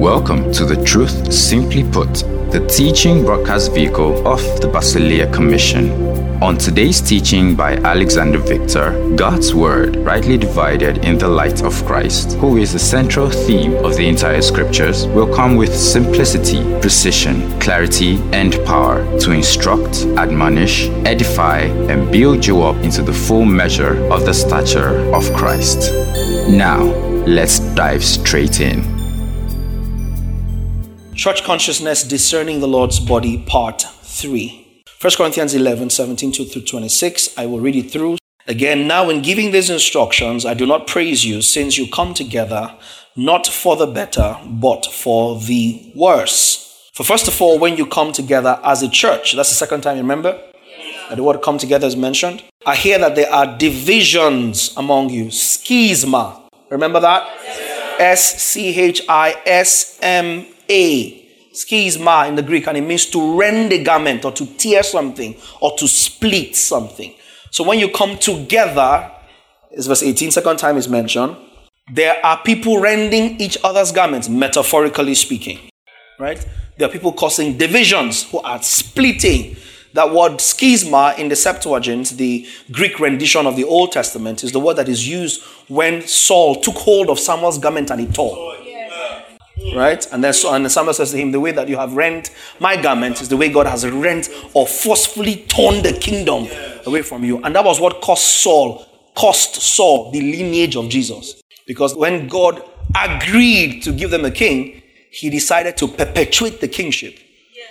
Welcome to the Truth Simply Put, the teaching broadcast vehicle of the Basileia Commission. On today's teaching by Alexander Victor, God's Word rightly divided in the light of Christ, who is the central theme of the entire scriptures, will come with simplicity, precision, clarity, and power to instruct, admonish, edify, and build you up into the full measure of the stature of Christ. Now, let's dive straight in. Church Consciousness Discerning the Lord's Body, Part 3. 1 Corinthians 11, 17 through 26. I will read it through. Again, now in giving these instructions, I do not praise you, since you come together not for the better, but for the worse. For first of all, when you come together as a church, that's the second time, remember? The word come together is mentioned. I hear that there are divisions among you. Schisma. Remember that? S C H I S M A schisma in the Greek, and it means to rend a garment or to tear something or to split something. So when you come together, is verse 18, second time is mentioned, there are people rending each other's garments, metaphorically speaking. Right? There are people causing divisions who are splitting. That word schisma in the Septuagint, the Greek rendition of the Old Testament, is the word that is used when Saul took hold of Samuel's garment and he tore. Right? And then and Samuel says to him, The way that you have rent my garment is the way God has rent or forcefully torn the kingdom away from you. And that was what cost Saul, cost Saul the lineage of Jesus. Because when God agreed to give them a king, he decided to perpetuate the kingship.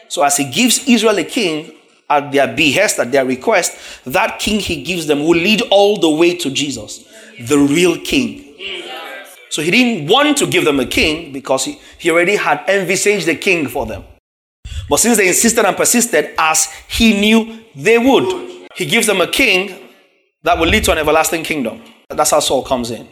So as he gives Israel a king at their behest, at their request, that king he gives them will lead all the way to Jesus, the real king. So he didn't want to give them a king because he, he already had envisaged the king for them. But since they insisted and persisted, as he knew they would, he gives them a king that will lead to an everlasting kingdom. That's how Saul comes in.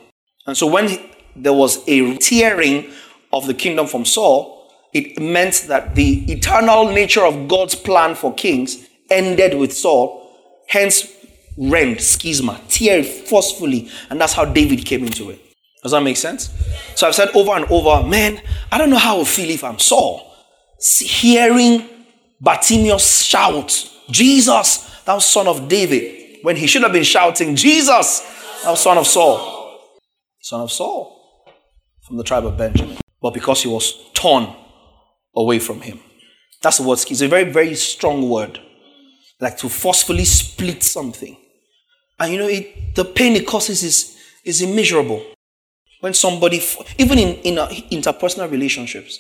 And so when he, there was a tearing of the kingdom from Saul, it meant that the eternal nature of God's plan for kings ended with Saul. Hence, rend, schisma, tear forcefully. And that's how David came into it. Does that make sense? So I've said over and over, man, I don't know how I feel if I'm Saul. Hearing Bartimaeus shout, Jesus, thou son of David, when he should have been shouting, Jesus, thou son of Saul. Son of Saul from the tribe of Benjamin. But because he was torn away from him. That's the word. It's a very, very strong word. Like to forcefully split something. And you know, it, the pain it causes is, is immeasurable. When somebody, even in, in interpersonal relationships,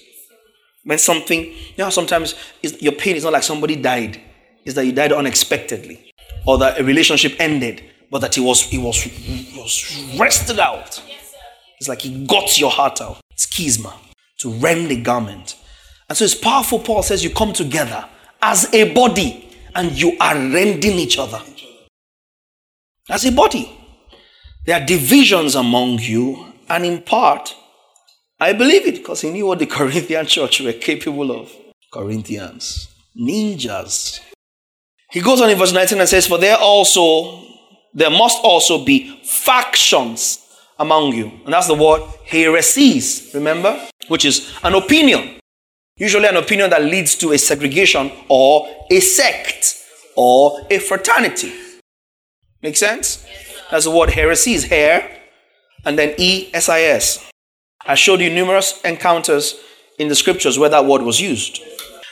when something, you know, sometimes your pain is not like somebody died, it's that you died unexpectedly, or that a relationship ended, but that it was, it was, it was wrested out. It's like he got your heart out. It's schisma, to rend a garment. And so it's powerful. Paul says you come together as a body and you are rending each other. As a body. There are divisions among you, and in part, I believe it because he knew what the Corinthian church were capable of. Corinthians, ninjas. He goes on in verse 19 and says, For there also, there must also be factions among you. And that's the word heresies, remember? Which is an opinion. Usually an opinion that leads to a segregation or a sect or a fraternity. Make sense? That's the word heresies. Hair, and then E S I S. I showed you numerous encounters in the scriptures where that word was used.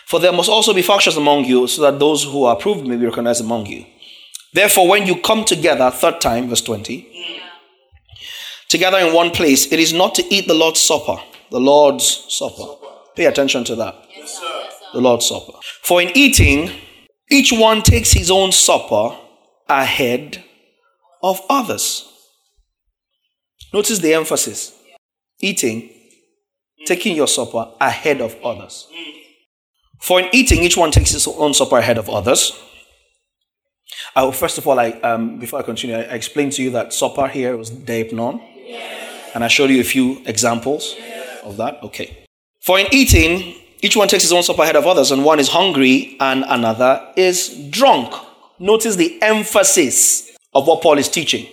For there must also be factions among you, so that those who are approved may be recognized among you. Therefore, when you come together, third time, verse 20, together in one place, it is not to eat the Lord's Supper, the Lord's Supper. Pay attention to that. Yes, the Lord's Supper. For in eating, each one takes his own supper ahead of others. Notice the emphasis eating, taking your supper ahead of others. For in eating, each one takes his own supper ahead of others. I will, first of all, I, um, before I continue, I, explained to you that supper here was deipnon. Yes. And I showed you a few examples yes. of that. Okay. For in eating, each one takes his own supper ahead of others, and one is hungry and another is drunk. Notice the emphasis of what Paul is teaching.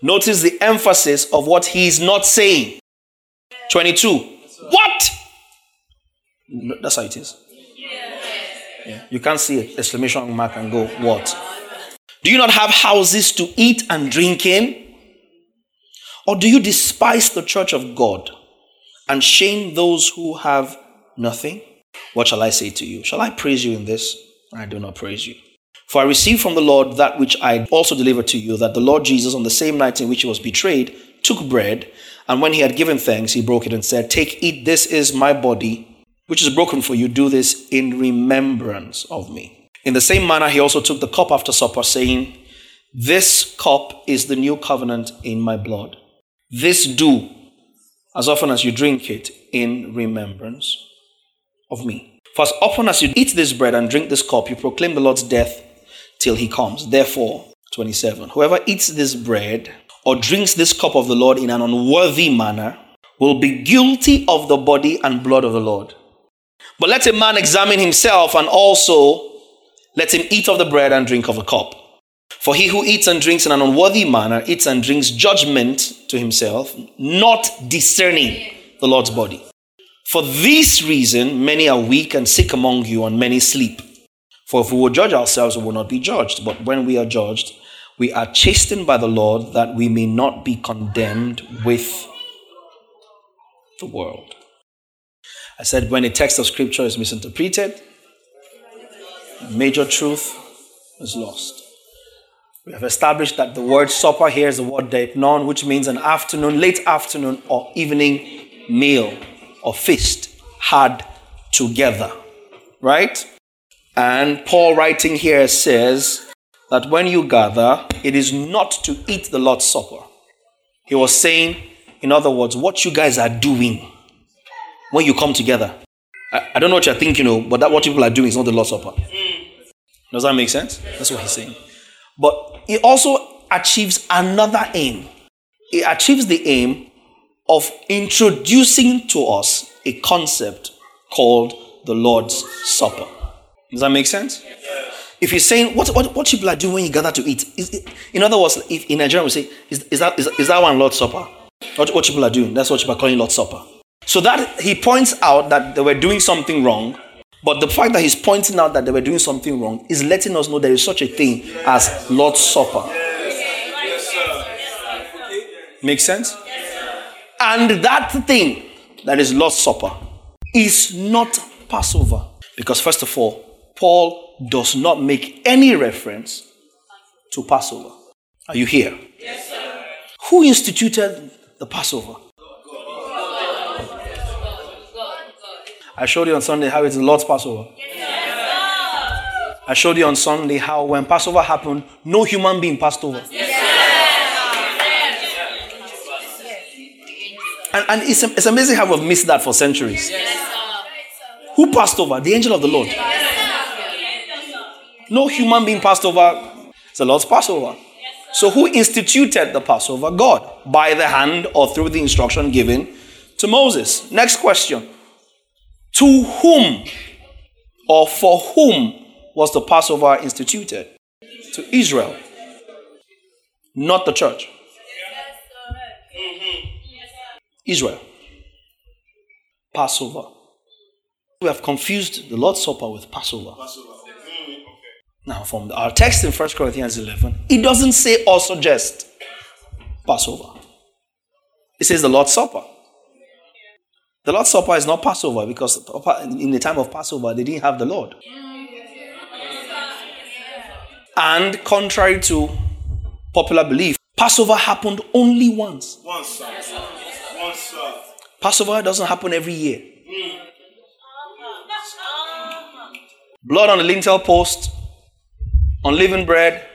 Notice the emphasis of what he's not saying. 22. What? That's how it is. Yeah. You can't see it. Exclamation mark and go, what? Do you not have houses to eat and drink in? Or do you despise the church of God and shame those who have nothing? What shall I say to you? Shall I praise you in this? I do not praise you. For I received from the Lord that which I also delivered to you, that the Lord Jesus, on the same night in which he was betrayed, took bread, and when he had given thanks, he broke it and said, Take, eat, this is my body, which is broken for you. Do this in remembrance of me. In the same manner, he also took the cup after supper, saying, This cup is the new covenant in my blood. This do as often as you drink it in remembrance of me. For as often as you eat this bread and drink this cup, you proclaim the Lord's death till he comes. Therefore, 27. Whoever eats this bread or drinks this cup of the Lord in an unworthy manner will be guilty of the body and blood of the Lord. But let a man examine himself and also let him eat of the bread and drink of the cup. For he who eats and drinks in an unworthy manner eats and drinks judgment to himself, not discerning the Lord's body. For this reason, many are weak and sick among you, and many sleep. For if we will judge ourselves, we will not be judged. But when we are judged, we are chastened by the Lord that we may not be condemned with the world. I said when a text of scripture is misinterpreted, major truth is lost. We have established that the word supper here is the word deipnon, which means an afternoon, late afternoon, or evening meal or feast had together. Right? And Paul, writing here, says that when you gather, it is not to eat the Lord's Supper. He was saying, in other words, what you guys are doing when you come together. I, I don't know what you're thinking, you know, but that what people are doing is not the Lord's Supper. Mm. Does that make sense? That's what he's saying. But it also achieves another aim. It achieves the aim of introducing to us a concept called the Lord's Supper. Does that make sense? If you're saying what, what, what people are doing when you gather to eat, is, in other words, if in Nigeria we say, is, is, that, is, is that one Lord's Supper? What, what people are doing, that's what people are calling Lord's Supper. So that he points out that they were doing something wrong but the fact that he's pointing out that they were doing something wrong is letting us know there is such a thing as Lord's Supper. Make sense? And that thing that is Lord's Supper is not Passover. Because, first of all, Paul does not make any reference to Passover. Are you here? Yes, sir. Who instituted the Passover? I showed you on Sunday how it's the Lord's Passover. I showed you on Sunday how when Passover happened, no human being passed over. And, and it's, it's amazing how we've missed that for centuries. Who passed over? The angel of the Lord. No human being passed over. It's the Lord's Passover. So, who instituted the Passover? God, by the hand or through the instruction given to Moses. Next question to whom or for whom was the Passover instituted? To Israel, not the church. Mm-hmm. Israel. Passover. We have confused the Lord's Supper with Passover. Now, from our text in 1 Corinthians 11, it doesn't say or suggest Passover. It says the Lord's Supper. The Lord's Supper is not Passover because in the time of Passover they didn't have the Lord. And contrary to popular belief, Passover happened only once. Once, sir. Once, sir. Passover doesn't happen every year. Mm. Blood on the lintel post, unleavened bread,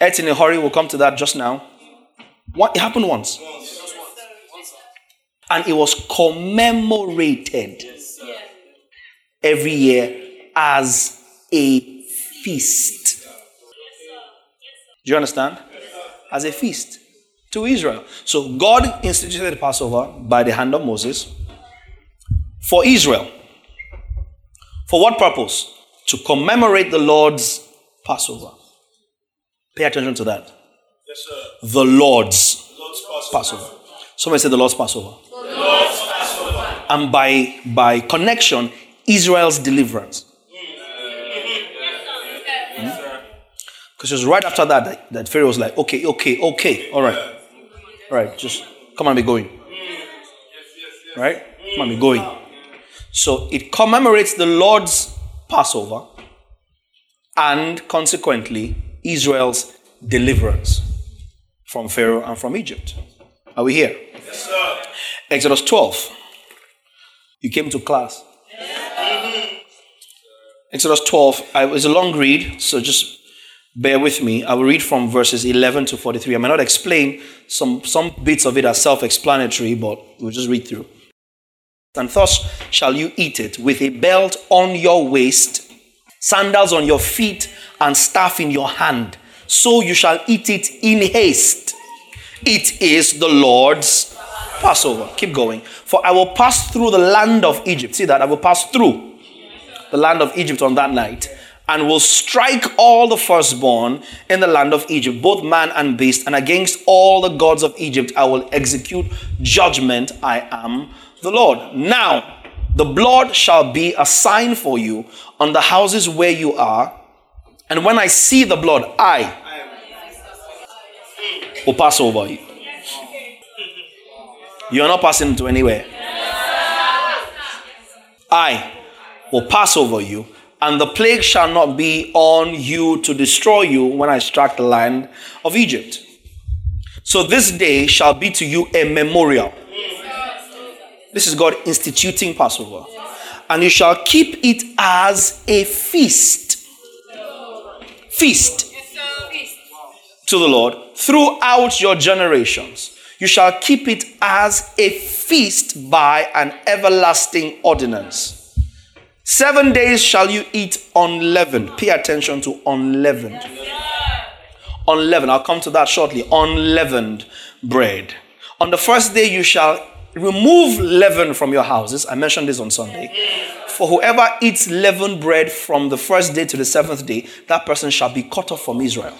ate in a hurry. We'll come to that just now. What, it happened once and it was commemorated every year as a feast. Do you understand? As a feast to Israel. So God instituted Passover by the hand of Moses for Israel. For what purpose? To commemorate the Lord's Passover. Pay attention to that. Yes, the Lord's, Lord's Passover. Passover. Somebody said the Lord's Passover. The Lord's Passover. And by, by connection, Israel's deliverance. Mm-hmm. Because it was right after that, that that Pharaoh was like, okay, okay, okay, all right. All right, just come on, be going. Right? Come on, be going. So it commemorates the Lord's Passover and consequently Israel's deliverance from Pharaoh and from Egypt. Are we here? Yes, sir. Exodus 12. You came to class. Exodus 12. I, it was a long read, so just bear with me. I will read from verses 11 to 43. I may not explain some, some bits of it are self explanatory, but we'll just read through. And thus shall you eat it with a belt on your waist, sandals on your feet, and staff in your hand. So you shall eat it in haste. It is the Lord's Passover. Keep going. For I will pass through the land of Egypt. See that? I will pass through the land of Egypt on that night and will strike all the firstborn in the land of Egypt, both man and beast, and against all the gods of Egypt I will execute judgment. I am the Lord. Now, the blood shall be a sign for you on the houses where you are, and when I see the blood, I will pass over you. You are not passing to anywhere. I will pass over you, and the plague shall not be on you to destroy you when I strike the land of Egypt. So this day shall be to you a memorial. This is God instituting Passover. And you shall keep it as a feast. Feast to the Lord throughout your generations. You shall keep it as a feast by an everlasting ordinance. Seven days shall you eat unleavened. Pay attention to unleavened. Unleavened. I'll come to that shortly. Unleavened bread. On the first day you shall remove leaven from your houses. I mentioned this on Sunday. For whoever eats leavened bread from the first day to the seventh day, that person shall be cut off from Israel.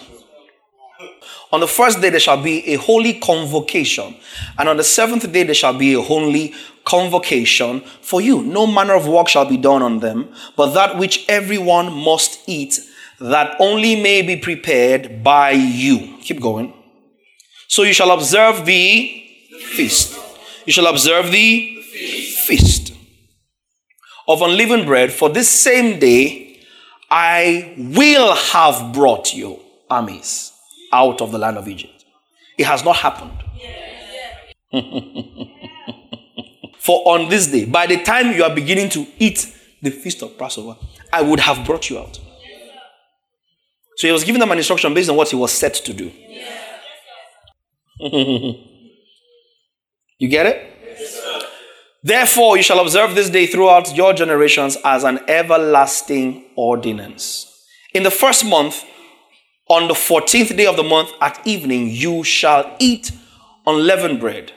On the first day there shall be a holy convocation, and on the seventh day there shall be a holy convocation for you. No manner of work shall be done on them, but that which everyone must eat, that only may be prepared by you. Keep going. So you shall observe the feast. You shall observe the feast of unleavened bread, for this same day I will have brought you armies out of the land of Egypt. It has not happened. For on this day, by the time you are beginning to eat the feast of Passover, I would have brought you out. So he was giving them an instruction based on what he was set to do. you get it? Therefore, you shall observe this day throughout your generations as an everlasting ordinance. In the first month, on the 14th day of the month at evening, you shall eat unleavened bread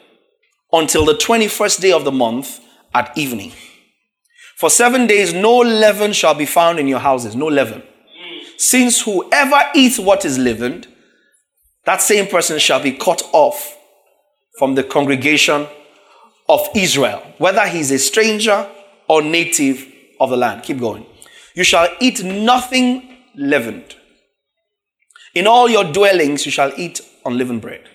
until the 21st day of the month at evening. For seven days, no leaven shall be found in your houses, no leaven. Since whoever eats what is leavened, that same person shall be cut off from the congregation of Israel, whether he's a stranger or native of the land. Keep going. You shall eat nothing leavened. In all your dwellings you shall eat unleavened bread.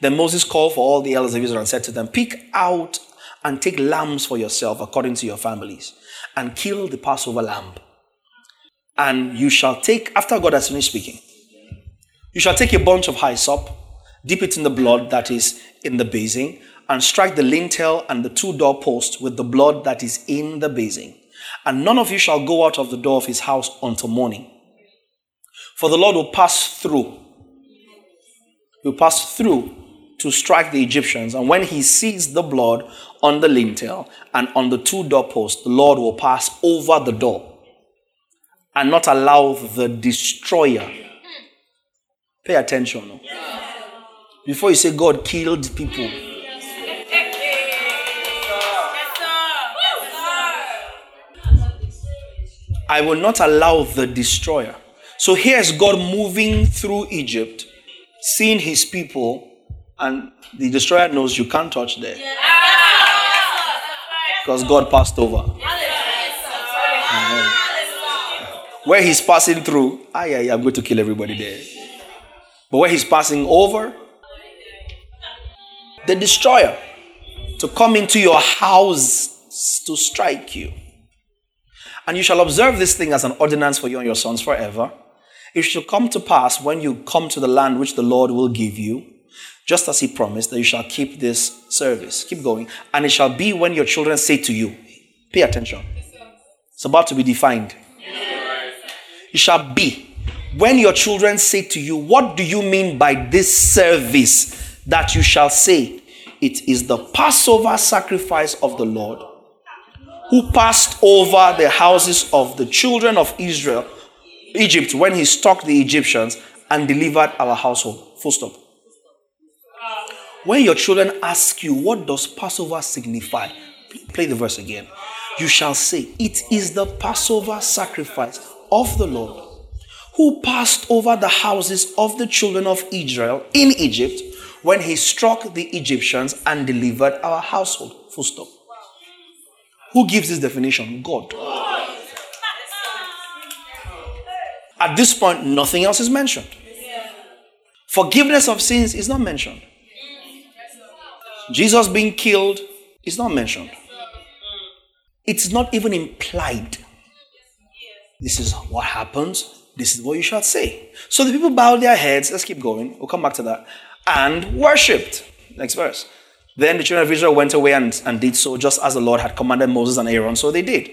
Then Moses called for all the elders of Israel and said to them, Pick out and take lambs for yourself according to your families, and kill the Passover lamb. And you shall take, after God has finished speaking, you shall take a bunch of hyssop, dip it in the blood that is in the basin, and strike the lintel and the two doorposts with the blood that is in the basin. And none of you shall go out of the door of his house until morning. For the Lord will pass through. He will pass through to strike the Egyptians. And when he sees the blood on the lintel and on the two doorposts, the Lord will pass over the door and not allow the destroyer. Pay attention. Before you say God killed people, I will not allow the destroyer so here's God moving through Egypt seeing his people, and the destroyer knows you can't touch there. Because God passed over. Where he's passing through, ah, yeah, yeah, I'm going to kill everybody there. But where he's passing over, the destroyer to come into your house to strike you. And you shall observe this thing as an ordinance for you and your sons forever. It shall come to pass when you come to the land which the Lord will give you, just as he promised, that you shall keep this service. Keep going. And it shall be when your children say to you, pay attention. It's about to be defined. It shall be when your children say to you, What do you mean by this service? That you shall say, It is the Passover sacrifice of the Lord, who passed over the houses of the children of Israel, Egypt, when he struck the Egyptians and delivered our household. Full stop. When your children ask you, What does Passover signify? Play the verse again. You shall say, It is the Passover sacrifice of the Lord who passed over the houses of the children of Israel in Egypt when he struck the Egyptians and delivered our household. Full stop. Who gives this definition? God. At this point, nothing else is mentioned. Forgiveness of sins is not mentioned. Jesus being killed is not mentioned. It's not even implied. This is what happens. This is what you shall say. So the people bowed their heads. Let's keep going. We'll come back to that. And worshipped. Next verse. Then the children of Israel went away and, and did so just as the Lord had commanded Moses and Aaron. So they did.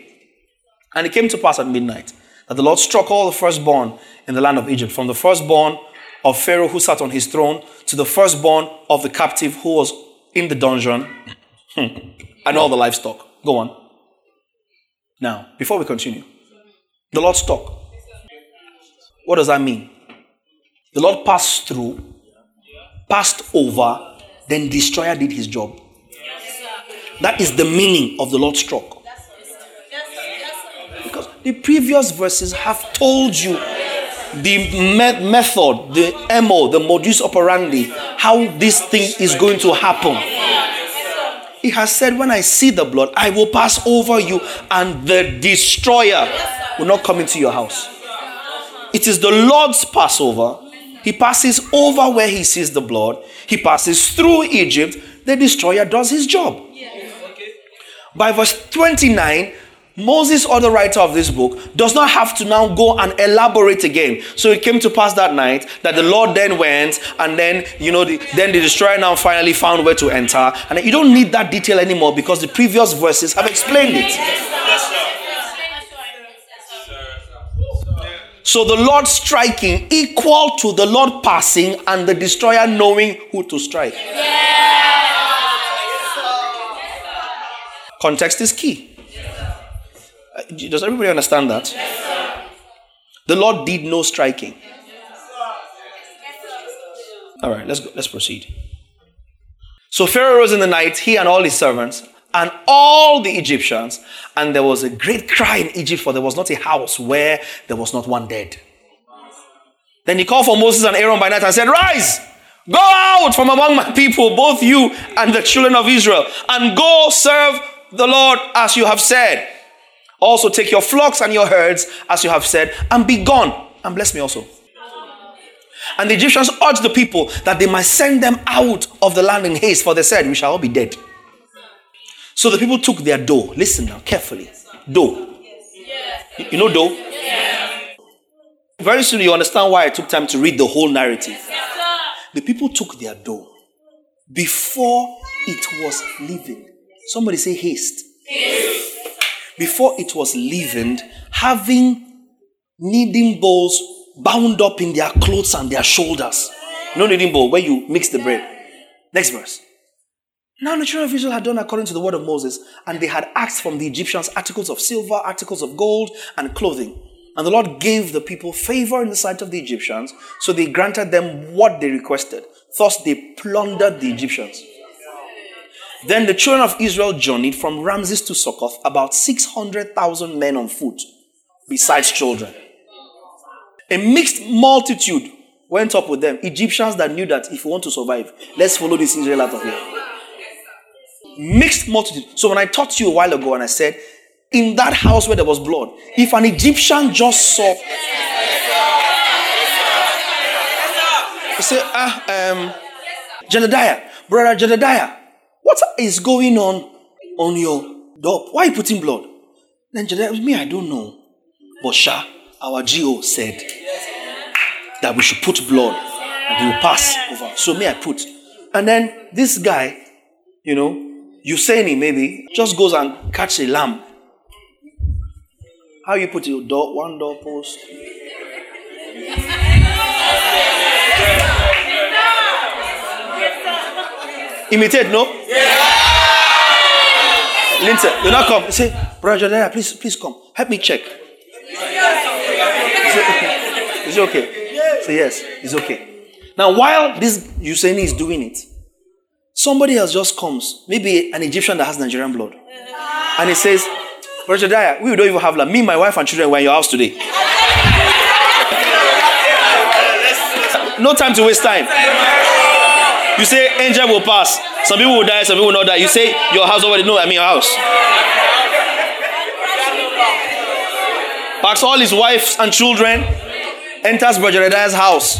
And it came to pass at midnight that the Lord struck all the firstborn in the land of Egypt, from the firstborn of Pharaoh who sat on his throne to the firstborn of the captive who was in the dungeon, hmm, and all the livestock. Go on. Now, before we continue, the Lord struck. What does that mean? The Lord passed through, passed over, then destroyer did his job. That is the meaning of the Lord struck. The previous verses have told you the me- method, the MO, the modus operandi, how this thing is going to happen. He has said, When I see the blood, I will pass over you, and the destroyer will not come into your house. It is the Lord's Passover. He passes over where he sees the blood, he passes through Egypt. The destroyer does his job. By verse 29, Moses, or the writer of this book, does not have to now go and elaborate again. So it came to pass that night that the Lord then went, and then you know, the, then the destroyer now finally found where to enter. And you don't need that detail anymore because the previous verses have explained it. So the Lord striking equal to the Lord passing and the destroyer knowing who to strike. Context is key. Does everybody understand that? The Lord did no striking. All right, let's go, let's proceed. So Pharaoh rose in the night, he and all his servants, and all the Egyptians, and there was a great cry in Egypt, for there was not a house where there was not one dead. Then he called for Moses and Aaron by night and said, Rise, go out from among my people, both you and the children of Israel, and go serve the Lord as you have said. Also take your flocks and your herds as you have said, and be gone, and bless me also. And the Egyptians urged the people that they might send them out of the land in haste, for they said, We shall all be dead. So the people took their dough. Listen now, carefully. Dough. You know dough? Very soon you understand why I took time to read the whole narrative. The people took their dough before it was leavened. Somebody say haste. Before it was leavened, having kneading bowls bound up in their clothes and their shoulders. No kneading bowl where you mix the bread. Next verse. Now the children of Israel had done according to the word of Moses, and they had asked from the Egyptians articles of silver, articles of gold, and clothing. And the Lord gave the people favor in the sight of the Egyptians, so they granted them what they requested. Thus they plundered the Egyptians. Then the children of Israel journeyed from Ramses to Succoth, about 600,000 men on foot, besides children. A mixed multitude went up with them. Egyptians that knew that if you want to survive, let's follow this Israel out of here. Mixed multitude. So when I talked to you a while ago and I said, in that house where there was blood, if an Egyptian just saw. Say, ah, um, Jedediah, brother Jedediah, what is going on on your door? Why are you putting blood? Then Jedediah, me, I don't know. But Sha, our GO said that we should put blood and he will pass over. So me, I put. And then this guy, you know, you say maybe, just goes and catch a lamb. How you put your door, one door post? Imitate, no? Yeah. Lindsay, you not come. Say, Brother Jadiah, please, please come. Help me check. Is it, okay? Say yes, it's okay. Now, while this Usaini is doing it, somebody else just comes, maybe an Egyptian that has Nigerian blood, ah. and he says, Brother Jadiah, we don't even have like me, my wife, and children were in your house today. no time to waste time. You say angel will pass. Some people will die, some people will not die. You say your house already. No, I mean your house. Packs all his wives and children, enters Jedediah's house.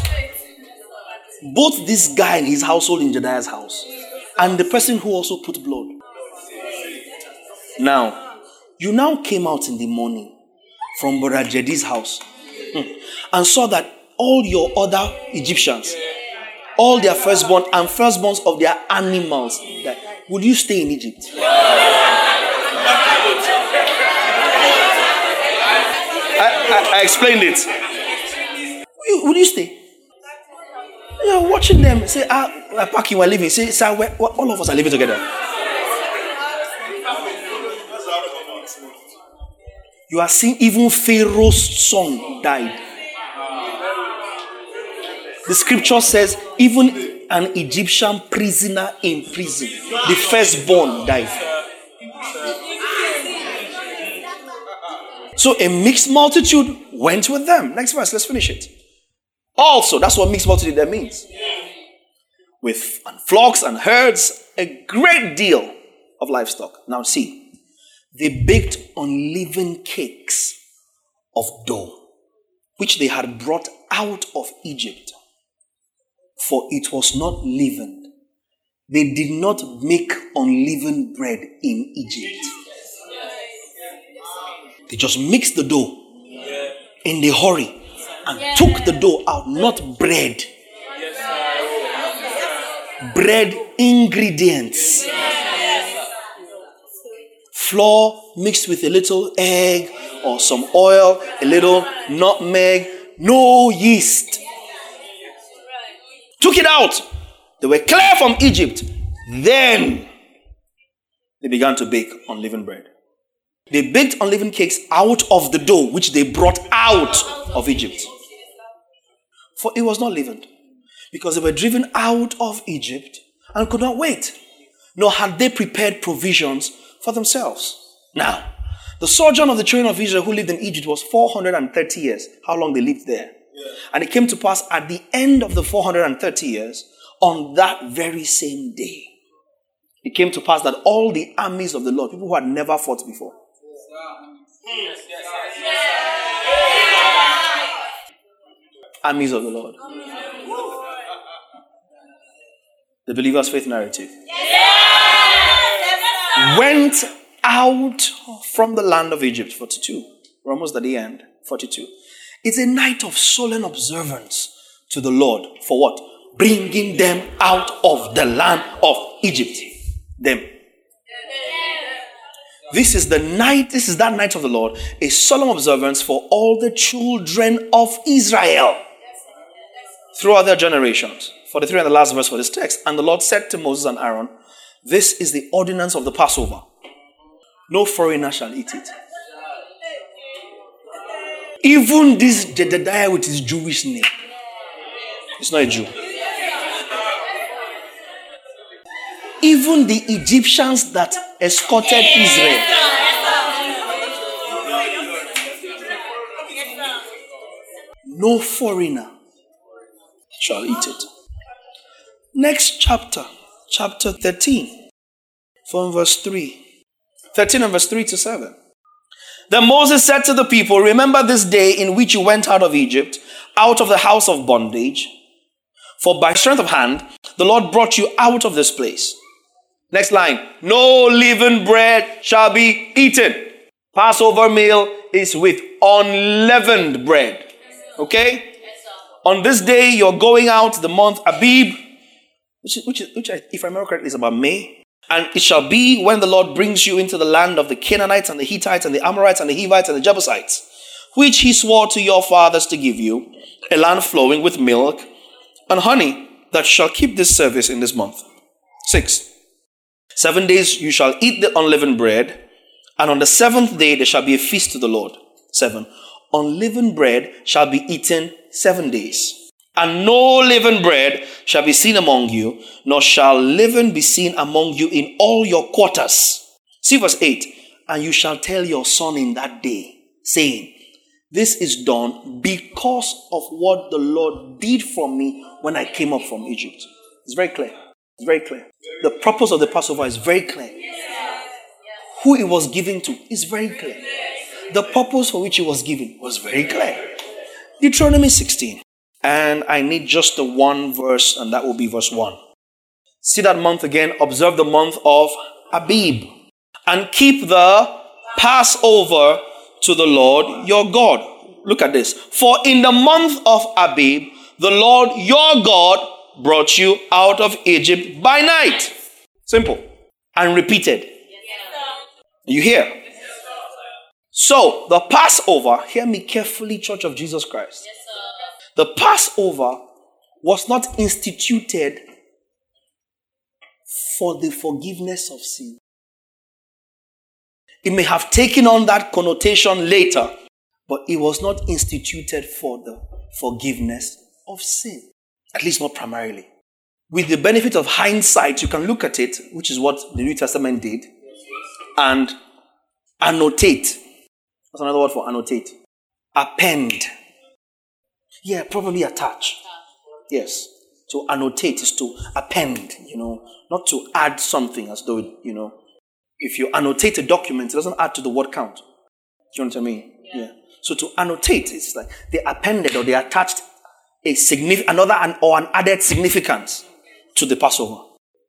Both this guy and his household in Jedediah's house, and the person who also put blood. Now, you now came out in the morning from Brother Jedi's house hmm, and saw that all your other Egyptians all their firstborn and firstborns of their animals. That, would you stay in Egypt? I, I, I explained it. Would you stay? You're watching them say, ah, we're packing, we're leaving. Say, sir, we're, we're, all of us are living together. You are seeing even Pharaoh's son died. The scripture says, even an Egyptian prisoner in prison, the firstborn died. So a mixed multitude went with them. Next verse, let's finish it. Also, that's what mixed multitude there means. With flocks and herds, a great deal of livestock. Now see, they baked unleavened cakes of dough, which they had brought out of Egypt for it was not leavened. They did not make unleavened bread in Egypt. They just mixed the dough in the hurry and took the dough out, not bread. Bread ingredients. Flour mixed with a little egg or some oil, a little nutmeg, no yeast took it out. They were clear from Egypt. Then they began to bake unleavened bread. They baked unleavened cakes out of the dough which they brought out of Egypt. For it was not leavened, because they were driven out of Egypt and could not wait, nor had they prepared provisions for themselves. Now, the sojourn of the children of Israel who lived in Egypt was 430 years. How long they lived there? And it came to pass at the end of the 430 years, on that very same day, it came to pass that all the armies of the Lord, people who had never fought before, armies of the Lord, the believer's faith narrative, went out from the land of Egypt, 42. We're almost at the end, 42 it's a night of solemn observance to the Lord for what? Bringing them out of the land of Egypt. Them. This is the night, this is that night of the Lord, a solemn observance for all the children of Israel throughout their generations. 43 and the last verse for this text. And the Lord said to Moses and Aaron, This is the ordinance of the Passover. No foreigner shall eat it. Even this Jedediah with his Jewish name, it's not a Jew. Even the Egyptians that escorted Israel. No foreigner shall eat it. Next chapter, chapter 13, from verse 3. 13 and verse 3 to 7. Then Moses said to the people, Remember this day in which you went out of Egypt, out of the house of bondage. For by strength of hand, the Lord brought you out of this place. Next line No leavened bread shall be eaten. Passover meal is with unleavened bread. Okay? On this day, you're going out the month Abib, which, which, which if I remember correctly, is about May. And it shall be when the Lord brings you into the land of the Canaanites and the Hittites and the Amorites and the Hivites and the Jebusites, which he swore to your fathers to give you, a land flowing with milk and honey, that shall keep this service in this month. Six. Seven days you shall eat the unleavened bread, and on the seventh day there shall be a feast to the Lord. Seven. Unleavened bread shall be eaten seven days. And no leavened bread shall be seen among you, nor shall leaven be seen among you in all your quarters. See verse 8. And you shall tell your son in that day, saying, This is done because of what the Lord did for me when I came up from Egypt. It's very clear. It's very clear. The purpose of the Passover is very clear. Who it was given to is very clear. The purpose for which it was given was very clear. Deuteronomy 16. And I need just the one verse, and that will be verse 1. See that month again. Observe the month of Abib. And keep the Passover to the Lord your God. Look at this. For in the month of Abib, the Lord your God brought you out of Egypt by night. Simple. And repeated. You hear? So, the Passover, hear me carefully, Church of Jesus Christ. The Passover was not instituted for the forgiveness of sin. It may have taken on that connotation later, but it was not instituted for the forgiveness of sin. At least not primarily. With the benefit of hindsight, you can look at it, which is what the New Testament did, and annotate. What's another word for annotate? Append. Yeah, probably attach. Yes. To annotate is to append, you know, not to add something as though, you know, if you annotate a document, it doesn't add to the word count. Do you know what I mean? Yeah. yeah. So to annotate, it's like they appended or they attached a significant, another an, or an added significance to the Passover.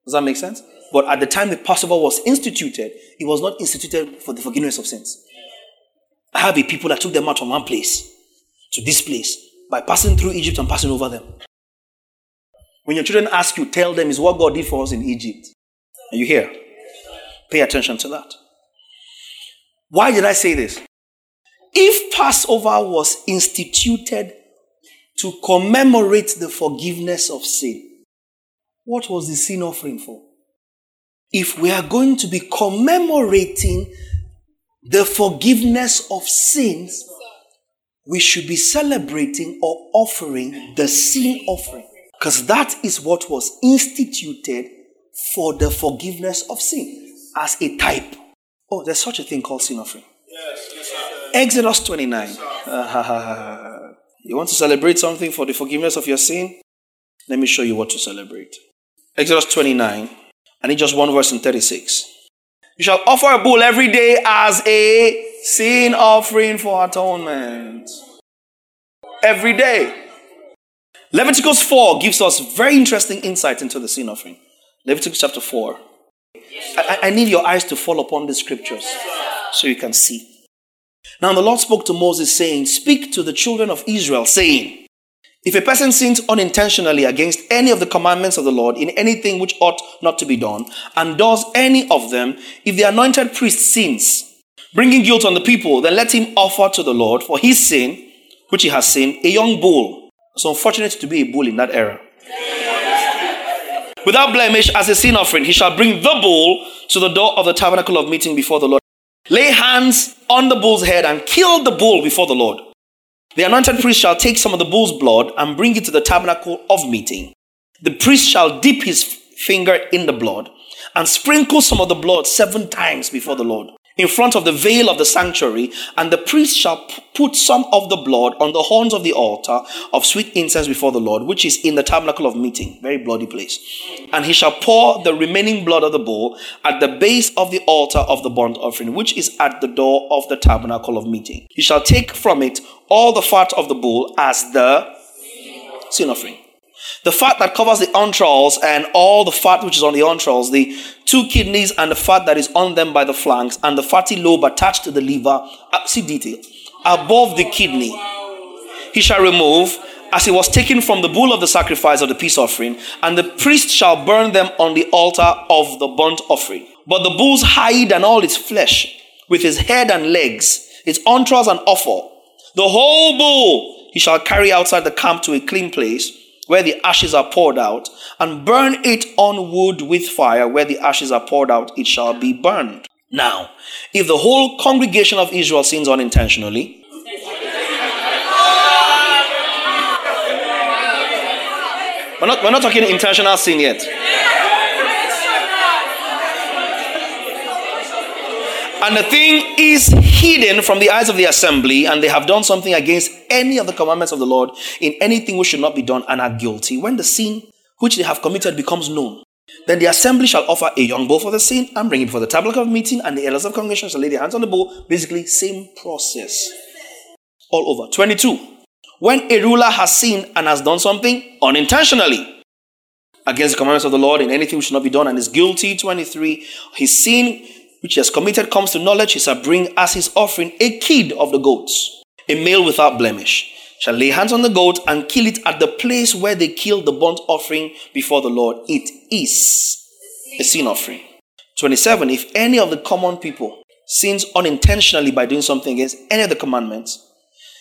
Does that make sense? But at the time the Passover was instituted, it was not instituted for the forgiveness of sins. I have a people that took them out from one place to this place by passing through Egypt and passing over them. When your children ask you, tell them is what God did for us in Egypt. Are you here? Pay attention to that. Why did I say this? If Passover was instituted to commemorate the forgiveness of sin, what was the sin offering for? If we are going to be commemorating the forgiveness of sins, we should be celebrating or offering the sin offering. Because that is what was instituted for the forgiveness of sin as a type. Oh, there's such a thing called sin offering. Yes, yes, Exodus 29. you want to celebrate something for the forgiveness of your sin? Let me show you what to celebrate. Exodus 29. I need just one verse in 36. You shall offer a bull every day as a sin offering for atonement. Every day. Leviticus 4 gives us very interesting insight into the sin offering. Leviticus chapter 4. I, I need your eyes to fall upon the scriptures so you can see. Now the Lord spoke to Moses, saying, Speak to the children of Israel, saying, If a person sins unintentionally against any of the commandments of the Lord in anything which ought not to be done, and does any of them, if the anointed priest sins, bringing guilt on the people, then let him offer to the Lord for his sin, which he has sinned, a young bull. It's unfortunate to be a bull in that era without blemish as a sin offering. He shall bring the bull to the door of the tabernacle of meeting before the Lord. Lay hands on the bull's head and kill the bull before the Lord. The anointed priest shall take some of the bull's blood and bring it to the tabernacle of meeting. The priest shall dip his finger in the blood and sprinkle some of the blood seven times before the Lord in front of the veil of the sanctuary, and the priest shall put some of the blood on the horns of the altar of sweet incense before the Lord, which is in the tabernacle of meeting, very bloody place. And he shall pour the remaining blood of the bull at the base of the altar of the burnt offering, which is at the door of the tabernacle of meeting. He shall take from it all the fat of the bull as the sin offering. The fat that covers the entrails and all the fat which is on the entrails, the two kidneys and the fat that is on them by the flanks, and the fatty lobe attached to the liver, uh, detail, above the kidney, he shall remove as it was taken from the bull of the sacrifice of the peace offering, and the priest shall burn them on the altar of the burnt offering. But the bull's hide and all its flesh, with his head and legs, its entrails and offal, the whole bull he shall carry outside the camp to a clean place where the ashes are poured out, and burn it on wood with fire. Where the ashes are poured out, it shall be burned. Now, if the whole congregation of Israel sins unintentionally, we're not, we're not talking intentional sin yet. And the thing is hidden from the eyes of the assembly, and they have done something against any of the commandments of the Lord in anything which should not be done and are guilty. When the sin which they have committed becomes known, then the assembly shall offer a young bull for the sin and bring it before the tabernacle of meeting, and the elders of congregation shall lay their hands on the bull. Basically, same process. All over. 22. When a ruler has sinned and has done something unintentionally against the commandments of the Lord in anything which should not be done and is guilty, 23, his sin which he has committed comes to knowledge, he shall bring as his offering a kid of the goats, a male without blemish. Shall lay hands on the goat and kill it at the place where they killed the burnt offering before the Lord. It is a sin offering. 27. If any of the common people sins unintentionally by doing something against any of the commandments,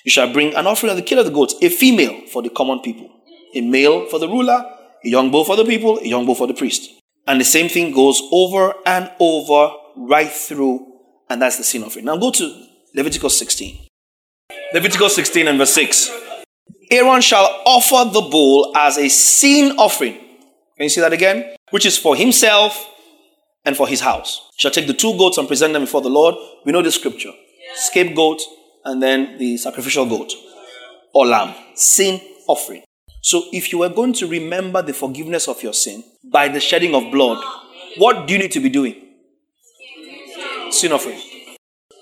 you shall bring an offering of the kill of the goats, a female for the common people, a male for the ruler, a young bull for the people, a young bull for the priest. And the same thing goes over and over right through, and that's the sin offering. Now go to Leviticus 16. Leviticus 16 and verse 6. Aaron shall offer the bull as a sin offering. Can you see that again? Which is for himself and for his house. Shall take the two goats and present them before the Lord. We know the scripture. Scapegoat and then the sacrificial goat or lamb. Sin offering. So if you were going to remember the forgiveness of your sin by the shedding of blood, what do you need to be doing? Sin offering,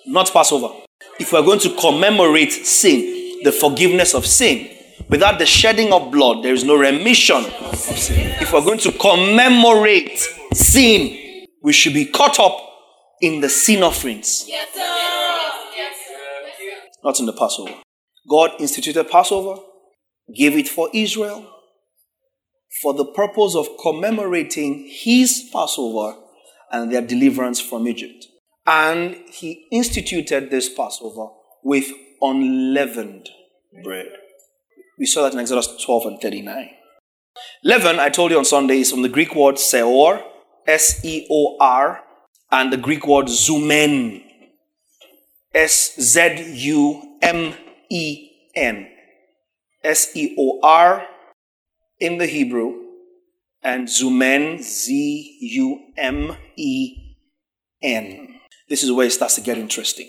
not Passover. If we are going to commemorate sin, the forgiveness of sin, without the shedding of blood, there is no remission of sin. If we're going to commemorate sin, we should be caught up in the sin offerings, Yes, sir. Yes, sir. not in the Passover. God instituted Passover, gave it for Israel for the purpose of commemorating his Passover and their deliverance from Egypt. And he instituted this Passover with unleavened bread. We saw that in Exodus 12 and 39. Leaven, I told you on Sunday, is from the Greek word seor, S E O R, and the Greek word zumen, S Z U M E N. S E O R in the Hebrew, and zumen, Z U M E N. This is where it starts to get interesting.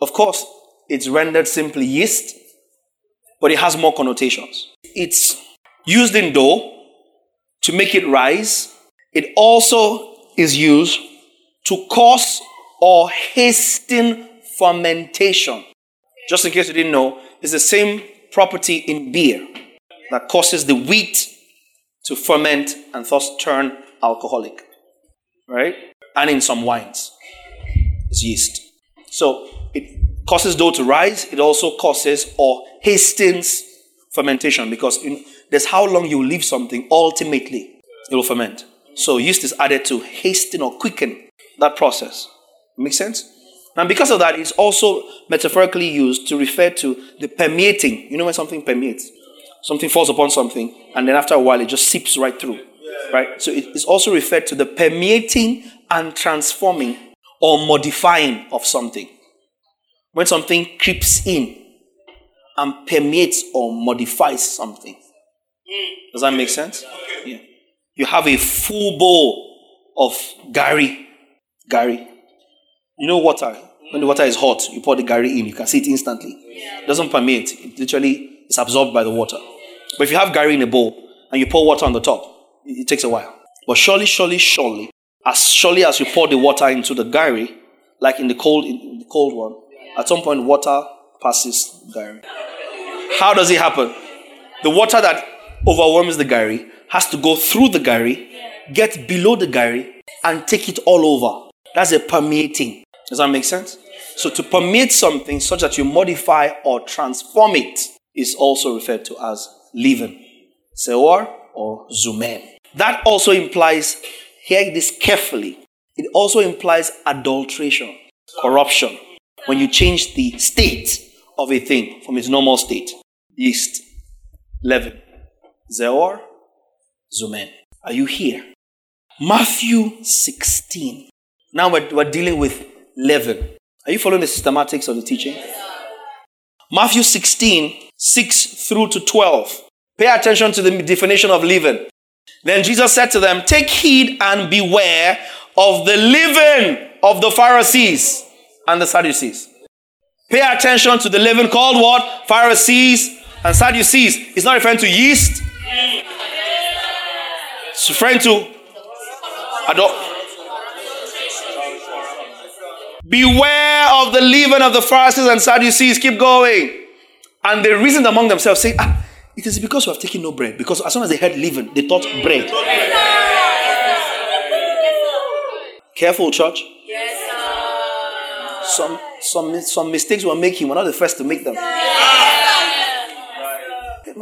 Of course, it's rendered simply yeast, but it has more connotations. It's used in dough to make it rise. It also is used to cause or hasten fermentation. Just in case you didn't know, it's the same property in beer that causes the wheat to ferment and thus turn alcoholic. Right? And in some wines, it's yeast. So it causes dough to rise. It also causes or hastens fermentation because in, there's how long you leave something, ultimately it will ferment. So yeast is added to hasten or quicken that process. Make sense? And because of that, it's also metaphorically used to refer to the permeating. You know when something permeates? Something falls upon something, and then after a while, it just seeps right through. Right? So it is also referred to the permeating and transforming or modifying of something. When something creeps in and permeates or modifies something. Does that make sense? Yeah. You have a full bowl of gari. gari. You know water. When the water is hot, you pour the gari in, you can see it instantly. It doesn't permeate. It literally is absorbed by the water. But if you have gari in a bowl and you pour water on the top, it takes a while. But surely, surely, surely, as surely as you pour the water into the gari, like in the cold, in the cold one, at some point water passes gari. How does it happen? The water that overwhelms the gari has to go through the gari, get below the gari, and take it all over. That's a permeating. Does that make sense? So to permeate something such that you modify or transform it is also referred to as leaven. Seor or zumen. That also implies, hear this carefully, it also implies adulteration, corruption. When you change the state of a thing from its normal state. Yeast, leaven, zeor, zumen. Are you here? Matthew 16. Now we're, we're dealing with leaven. Are you following the systematics of the teaching? Matthew 16, 6 through to 12. Pay attention to the definition of leaven. Then Jesus said to them, Take heed and beware of the leaven of the Pharisees and the Sadducees. Pay attention to the leaven called what? Pharisees and Sadducees. It's not referring to yeast. It's referring to adult. Beware of the leaven of the Pharisees and Sadducees. Keep going. And they reasoned among themselves, saying, ah, It is because we have taken no bread. Because as soon as they heard leaven, they thought bread. Careful, church. Some, some, some mistakes we're making, we're not the first to make them.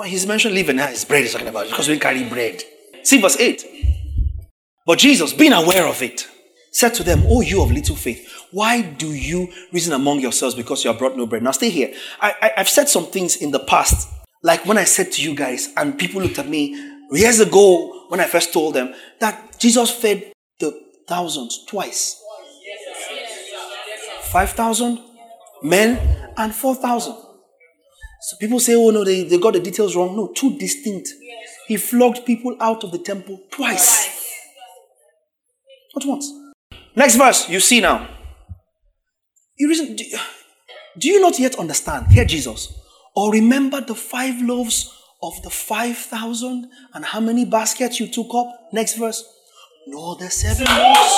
He's mentioned leaven. Ah, now, it's bread he's talking about because we carry bread. See verse 8. But Jesus, being aware of it, said to them, Oh, you of little faith, why do you reason among yourselves because you have brought no bread? Now stay here. I, I, I've said some things in the past, like when I said to you guys, and people looked at me years ago when I first told them that Jesus fed the thousands twice 5,000 men and 4,000. So people say, oh no, they, they got the details wrong. No, two distinct. He flogged people out of the temple twice. Not once. Next verse, you see now. You reason, do, do you not yet understand? Hear Jesus. Or remember the five loaves of the 5,000 and how many baskets you took up? Next verse. No, the seven loaves.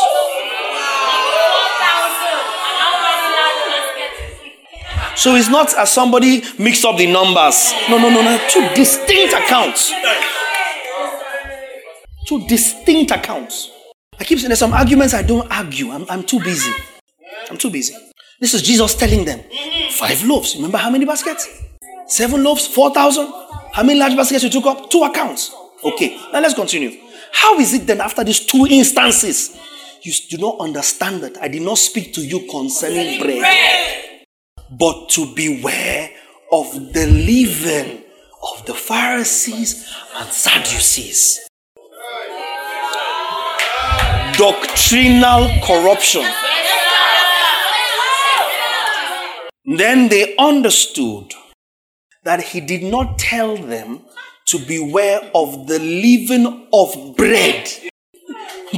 So it's not as somebody mixed up the numbers. No, no, no, no. Two distinct accounts. Two distinct accounts. I keep saying there's some arguments I don't argue. I'm, I'm too busy. I'm too busy. This is Jesus telling them five loaves. Remember how many baskets? Seven loaves, 4,000. How many large baskets you took up? Two accounts. Okay, now let's continue. How is it then after these two instances? You do not understand that I did not speak to you concerning bread, but to beware of the leaven of the Pharisees and Sadducees. Doctrinal corruption. Then they understood that he did not tell them to beware of the leaven of bread,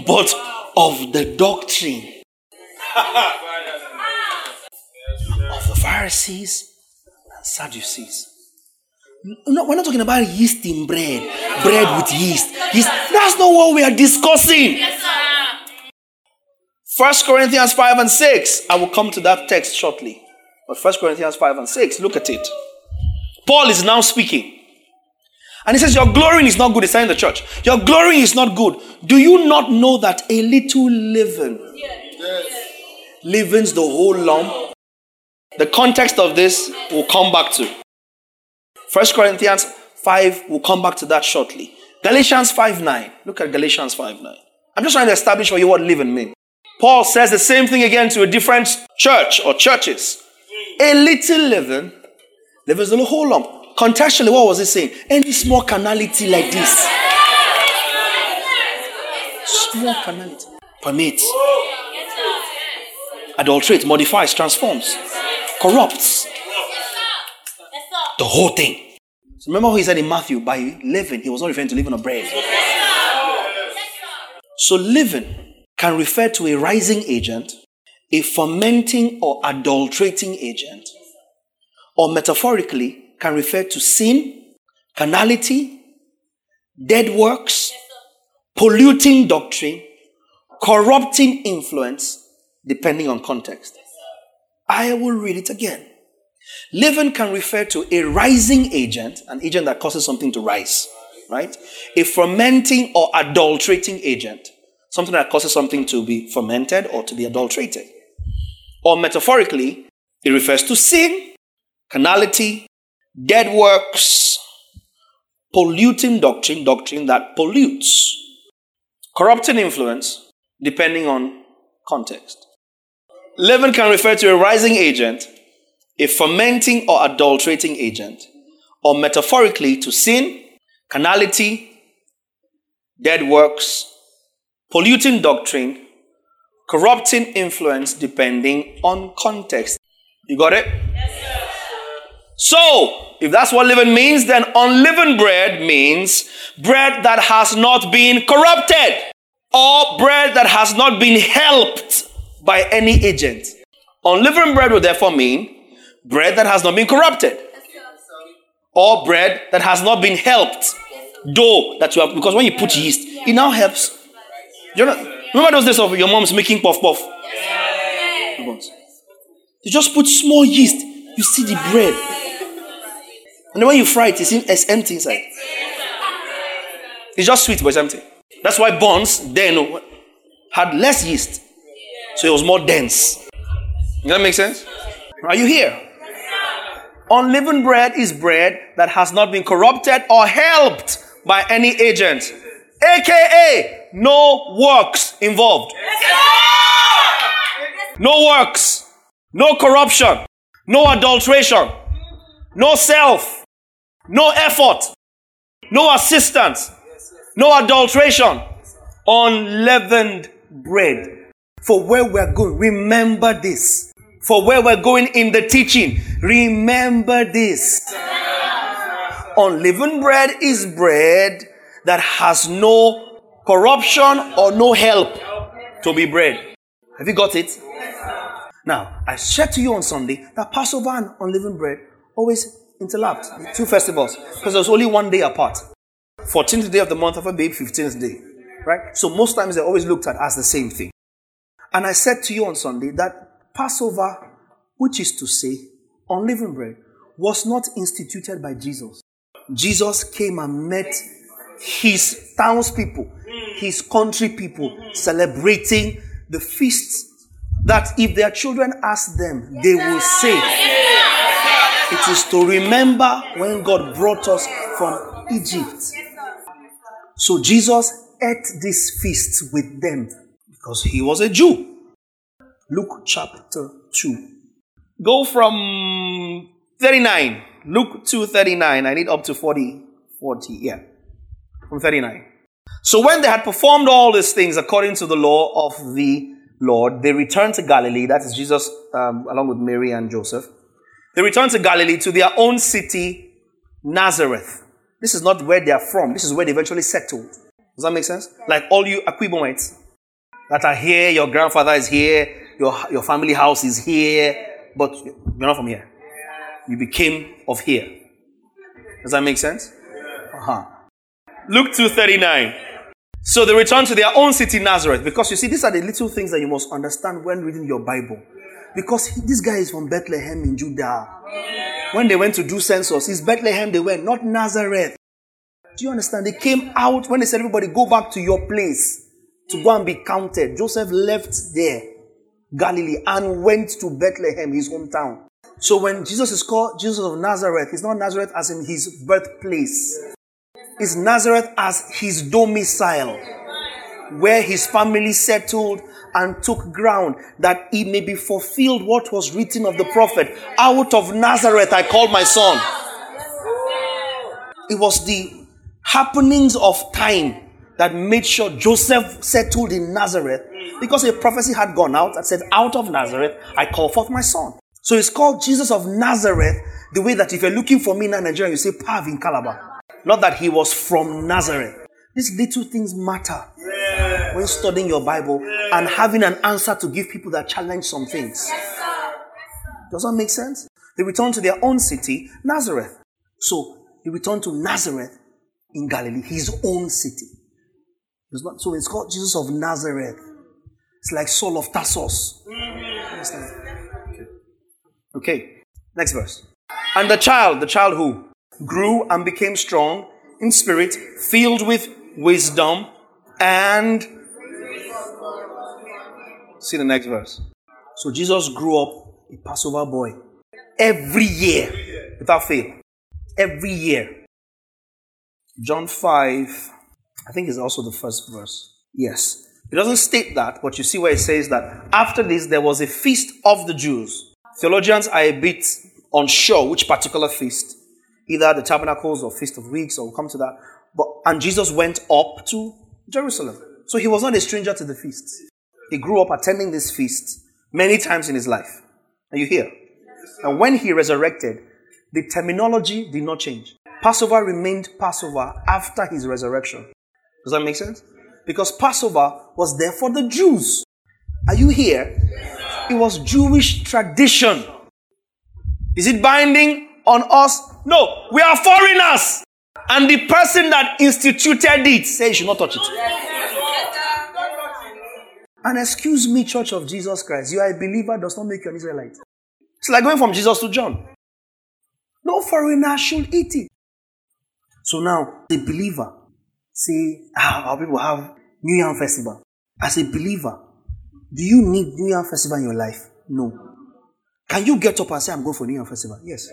but of the doctrine of the Pharisees and Sadducees. No, we're not talking about yeast in bread, bread with yeast. yeast. That's not what we are discussing. First Corinthians 5 and 6. I will come to that text shortly. But First Corinthians 5 and 6, look at it. Paul is now speaking. And he says, Your glorying is not good. He's saying the church. Your glorying is not good. Do you not know that a little leaven yes. leavens the whole lump? The context of this will come back to. First Corinthians 5, we'll come back to that shortly. Galatians 5 9. Look at Galatians 5 9. I'm just trying to establish for you what leaven means. Paul says the same thing again to a different church or churches. A little leaven the whole lump. Contextually, what was he saying? Any small carnality like this. Small carnality. Permits. Adulterates, modifies, transforms, corrupts. The whole thing. So remember how he said in Matthew, by leaven, he was not referring to leaven on bread. So leaven can refer to a rising agent, a fermenting or adulterating agent, or metaphorically can refer to sin, carnality, dead works, polluting doctrine, corrupting influence, depending on context. I will read it again. Leaven can refer to a rising agent, an agent that causes something to rise, right? A fermenting or adulterating agent, something that causes something to be fermented or to be adulterated. Or metaphorically, it refers to sin, carnality, dead works, polluting doctrine, doctrine that pollutes, corrupting influence, depending on context. Leaven can refer to a rising agent, a fermenting or adulterating agent, or metaphorically to sin, carnality, dead works, polluting doctrine, corrupting influence depending on context. You got it? Yes, so, if that's what leaven means, then unleavened bread means bread that has not been corrupted or bread that has not been helped by any agent. Unleavened bread would therefore mean bread that has not been corrupted or bread that has not been helped. Dough that you have, because when you put yeast, it now helps. You know, remember those days of your mom's making puff puff? You just put small yeast, you see the bread. And when you fry it, it's empty inside. It's just sweet, but it's empty. That's why buns then had less yeast. So it was more dense. Does that make sense? Are you here? Unleavened bread is bread that has not been corrupted or helped by any agent, aka no works involved. No works, no corruption, no adulteration, no self, no effort, no assistance, no adulteration, unleavened bread. For where we're going, remember this. For where we're going in the teaching, remember this. Unleavened bread is bread that has no corruption or no help to be bread. Have you got it? Now, I said to you on Sunday that Passover and unleavened bread always interlapped, two festivals, because there's only one day apart. 14th day of the month of Abib, 15th day. Right? So most times they're always looked at as the same thing. And I said to you on Sunday that Passover, which is to say, unleavened bread, was not instituted by Jesus. Jesus came and met his townspeople, his country people, celebrating the feasts that if their children ask them, they will say, It is to remember when God brought us from Egypt. So Jesus ate these feasts with them because he was a Jew. Luke chapter 2. Go from 39. Luke 2 39. I need up to 40. 40. Yeah. From 39. So when they had performed all these things according to the law of the Lord, they returned to Galilee. That is Jesus um, along with Mary and Joseph. They returned to Galilee to their own city, Nazareth. This is not where they are from. This is where they eventually settled. Does that make sense? Like all you Akwa Ibomites that are here, your grandfather is here, your, your family house is here, but you're not from here. You became of here. Does that make sense? Uh-huh. Luke 2.39. So they returned to their own city, Nazareth. Because you see, these are the little things that you must understand when reading your Bible. Because this guy is from Bethlehem in Judah. When they went to do census, it's Bethlehem they went, not Nazareth. Do you understand? They came out when they said, everybody go back to your place to go and be counted. Joseph left there, Galilee, and went to Bethlehem, his hometown. So when Jesus is called Jesus of Nazareth, it's not Nazareth as in his birthplace. It's Nazareth as his domicile, where his family settled and took ground that it may be fulfilled what was written of the prophet. Out of Nazareth I called my son. It was the happenings of time that made sure Joseph settled in Nazareth because a prophecy had gone out that said, Out of Nazareth I call forth my son. So it's called Jesus of Nazareth, the way that if you're looking for me in Nigeria, you say Pav in Calabar. Not that he was from Nazareth. These little things matter. When studying your Bible and having an answer to give people that challenge some things. Does that make sense? They returned to their own city, Nazareth. So he returned to Nazareth in Galilee, his own city. It's not, so it's called Jesus of Nazareth. It's like Saul of Tarsus. Okay. okay, next verse. And the child, the child who grew and became strong in spirit, filled with wisdom, and see the next verse. So Jesus grew up a Passover boy every year without fail. Every year. John 5, I think is also the first verse. Yes. It doesn't state that, but you see where it says that after this there was a feast of the Jews. Theologians are a bit unsure which particular feast, either the tabernacles or feast of weeks, or we'll come to that. But and Jesus went up to Jerusalem. So he was not a stranger to the feast. He grew up attending this feast many times in his life. Are you here? And when he resurrected, the terminology did not change. Passover remained Passover after his resurrection. Does that make sense? Because Passover was there for the Jews. Are you here? It was Jewish tradition. Is it binding on us? No, we are foreigners. And the person that instituted it says you should not touch it. And excuse me, Church of Jesus Christ, you are a believer does not make you an Israelite. It's like going from Jesus to John. No foreigner should eat it. So now, the believer, say, ah, our people have New Yam Festival. As a believer, do you need New Yam Festival in your life? No. Can you get up and say, I'm going for New Yam Festival? Yes.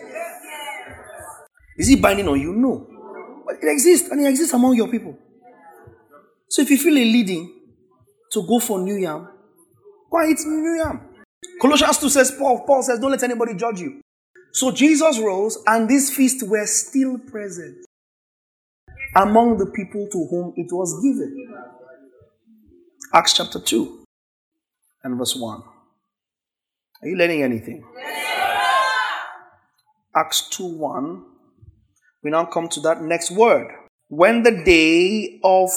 Is it binding on you? No. But it exists, and it exists among your people. So if you feel a leading to go for New Yam, go and eat New Yam. Colossians 2 says, Paul, Paul says, don't let anybody judge you. So Jesus rose, and these feasts were still present among the people to whom it was given. Acts chapter 2 and verse 1. Are you learning anything? Acts 2 1. We now come to that next word. When the day of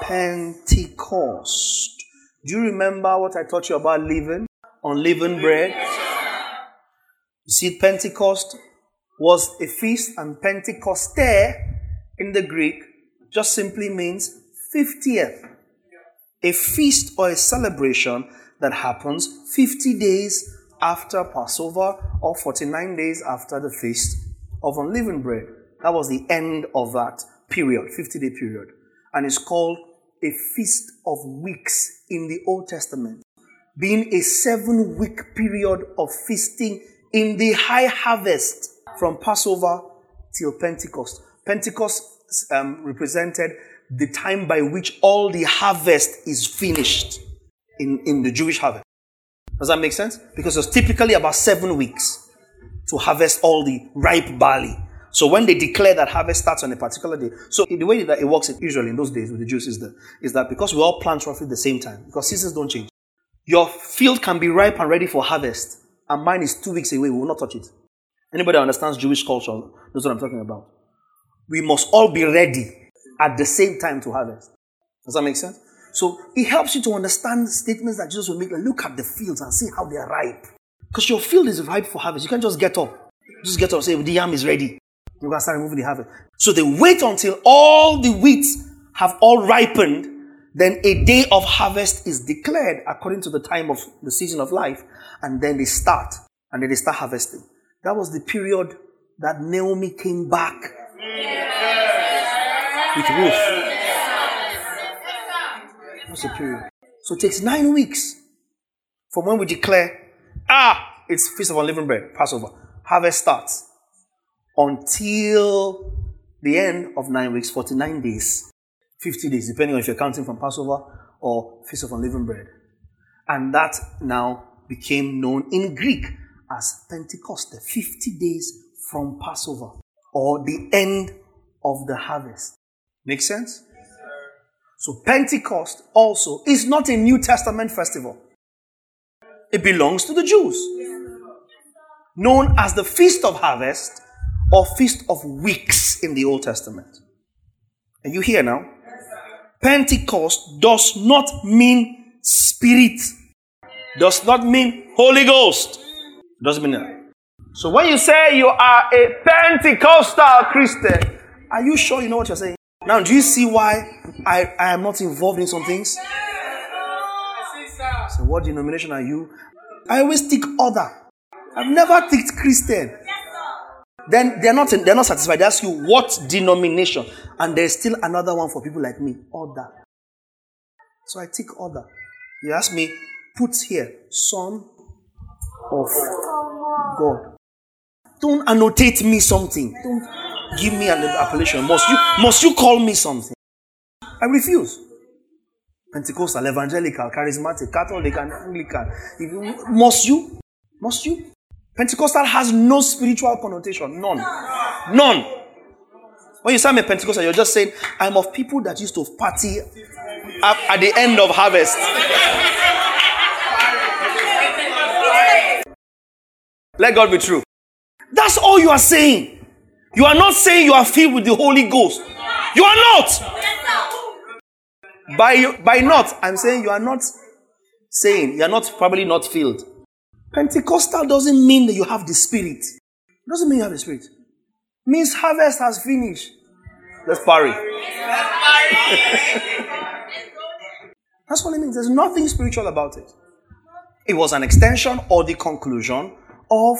Pentecost. Do you remember what I taught you about leaven? Unleavened bread? You see, Pentecost was a feast, and Pentecoste in the Greek just simply means 50th. A feast or a celebration that happens 50 days after Passover or 49 days after the feast of unleavened bread. That was the end of that period, 50 day period. And it's called a feast of weeks in the Old Testament, being a seven week period of feasting in the high harvest from Passover till Pentecost. Pentecost um, represented the time by which all the harvest is finished in, in the Jewish harvest. Does that make sense? Because it's typically about seven weeks to harvest all the ripe barley. So when they declare that harvest starts on a particular day, so the way that it works Israel in those days with the Jews is that is that because we all plant roughly the same time, because seasons don't change. Your field can be ripe and ready for harvest, and mine is two weeks away. We will not touch it. Anybody that understands Jewish culture knows what I'm talking about. We must all be ready at the same time to harvest. Does that make sense? So it helps you to understand statements that Jesus will make. Like, look at the fields and see how they are ripe. Because your field is ripe for harvest. You can't just get up. Just get up and say, the yam is ready. You can start removing the harvest. So they wait until all the wheat have all ripened. Then a day of harvest is declared according to the time of the season of life. And then they start. And then they start harvesting. That was the period that Naomi came back with Ruth. What's the period? So it takes nine weeks from when we declare, ah, it's Feast of Unleavened Bread, Passover. Harvest starts until the end of nine weeks, 49 days, 50 days, depending on if you're counting from Passover or Feast of Unleavened Bread. And that now became known in Greek as Pentecost, the 50 days from Passover or the end of the harvest. Make sense? so Pentecost also is not a New Testament festival. It belongs to the Jews. Known as the Feast of Harvest or Feast of Weeks in the Old Testament. Are you here now? Pentecost does not mean spirit, does not mean Holy Ghost. Doesn't mean that. So when you say you are a Pentecostal Christian, are you sure you know what you're saying? Now, do you see why I, I am not involved in some things? So, what denomination are you? I always tick other. I've never ticked Christian. Then they're not they're not satisfied. They ask you what denomination, and there's still another one for people like me. Other. So I tick other. You ask me, put here, son of God. Don't annotate me something. Don't give me an appellation. Must you must you call me something? I refuse. Pentecostal, evangelical, charismatic, Catholic, and Anglican. Must you? Must you? Pentecostal has no spiritual connotation. None. None. When you say I'm a Pentecostal, you're just saying, I'm of people that used to party at the end of harvest. Let God be true. That's all you are saying. You are not saying you are filled with the Holy Ghost. You are not. By, by not, I'm saying you are not saying, you are not probably not filled. Pentecostal doesn't mean that you have the Spirit. It doesn't mean you have the Spirit. It means harvest has finished. Let's parry. That's what it means. There's nothing spiritual about it. It was an extension or the conclusion of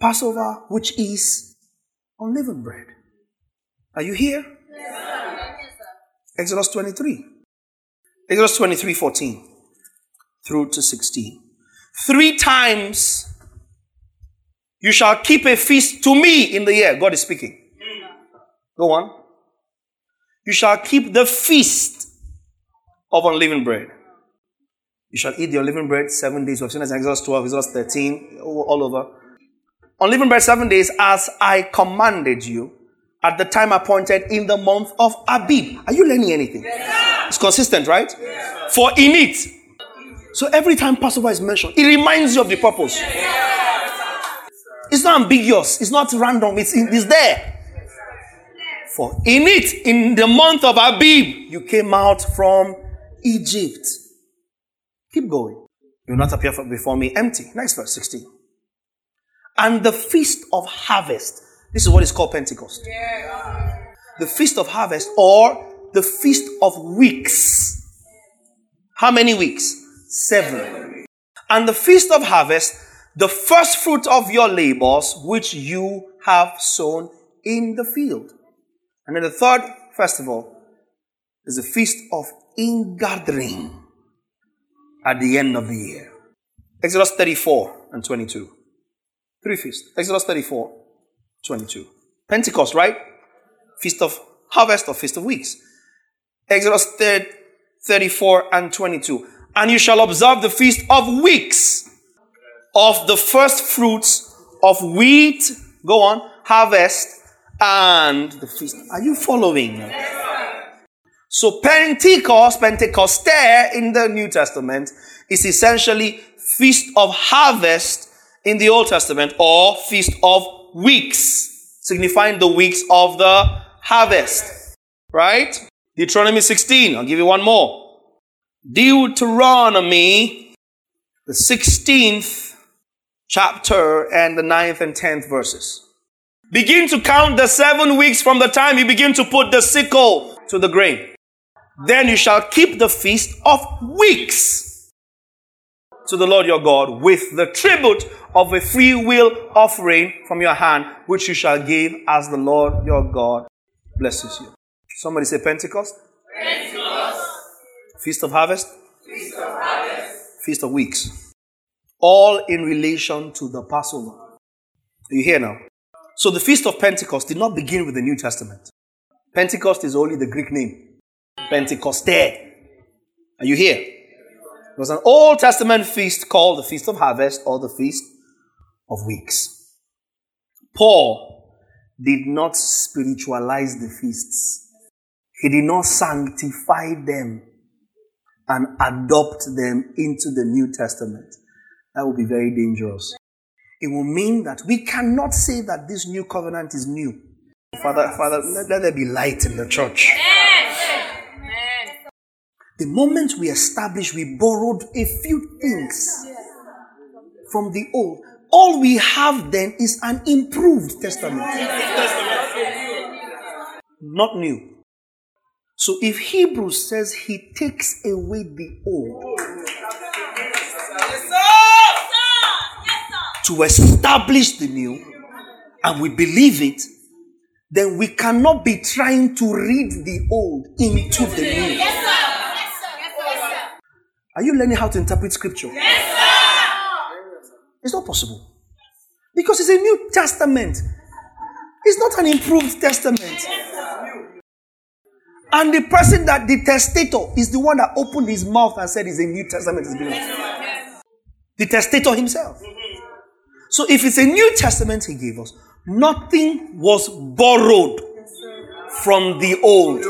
Passover, which is unleavened bread. Are you here? Exodus 23. Exodus 23 14 through to 16. Three times you shall keep a feast to me in the year. God is speaking. Go on. You shall keep the feast of unleavened bread. You shall eat the unleavened bread seven days. We've seen this in Exodus 12, Exodus 13, all over. Unleavened bread seven days as I commanded you at the time appointed in the month of Abib. Are you learning anything? Yes, it's consistent, right? Yes, For in it. So every time Passover is mentioned, it reminds you of the purpose. Yes, it's not ambiguous. It's not random. It's, it's there. For in it, in the month of Abib, you came out from Egypt. Keep going. You will not appear before me empty. Next verse 16. And the feast of harvest this is what is called Pentecost. The feast of harvest or the feast of weeks. How many weeks? Seven. And the feast of harvest, the first fruit of your labors, which you have sown in the field. And then the third festival is the feast of ingathering at the end of the year. Exodus 34 and 22. Three feasts. Exodus 34 22. Pentecost, right? Feast of harvest or feast of weeks. Exodus 3, 34 and 22. And you shall observe the feast of weeks of the first fruits of wheat. Go on. Harvest and the feast. Are you following? So Pentecost, Pentecoste in the New Testament is essentially feast of harvest in the Old Testament or feast of weeks, signifying the weeks of the harvest. Right? Deuteronomy 16. I'll give you one more. Deuteronomy, the 16th chapter and the 9th and 10th verses. Begin to count the seven weeks from the time you begin to put the sickle to the grain. Then you shall keep the feast of weeks to the Lord your God with the tribute of a free will offering from your hand, which you shall give as the Lord your God blesses you. Somebody say Pentecost. Pentecost. Feast of harvest. Feast of harvest. Feast of weeks. All in relation to the Passover. Are you here now? So the Feast of Pentecost did not begin with the New Testament. Pentecost is only the Greek name. Pentecoste. Are you here? It was an Old Testament feast called the Feast of Harvest or the Feast of Weeks. Paul did not spiritualize the feasts. He did not sanctify them and adopt them into the New Testament. That would be very dangerous. It will mean that we cannot say that this new covenant is new. Father, Father, let, let there be light in the church. The moment we established, we borrowed a few things from the old. All we have then is an improved testament, not new. So if Hebrews says he takes away the old to establish the new, and we believe it, then we cannot be trying to read the old into the new. Are you learning how to interpret scripture? Yes, sir. It's not possible. Because it's a New Testament. It's not an improved testament. And the person that the testator is the one that opened his mouth and said it's a New Testament. The testator himself. So if it's a New Testament he gave us, nothing was borrowed from the old.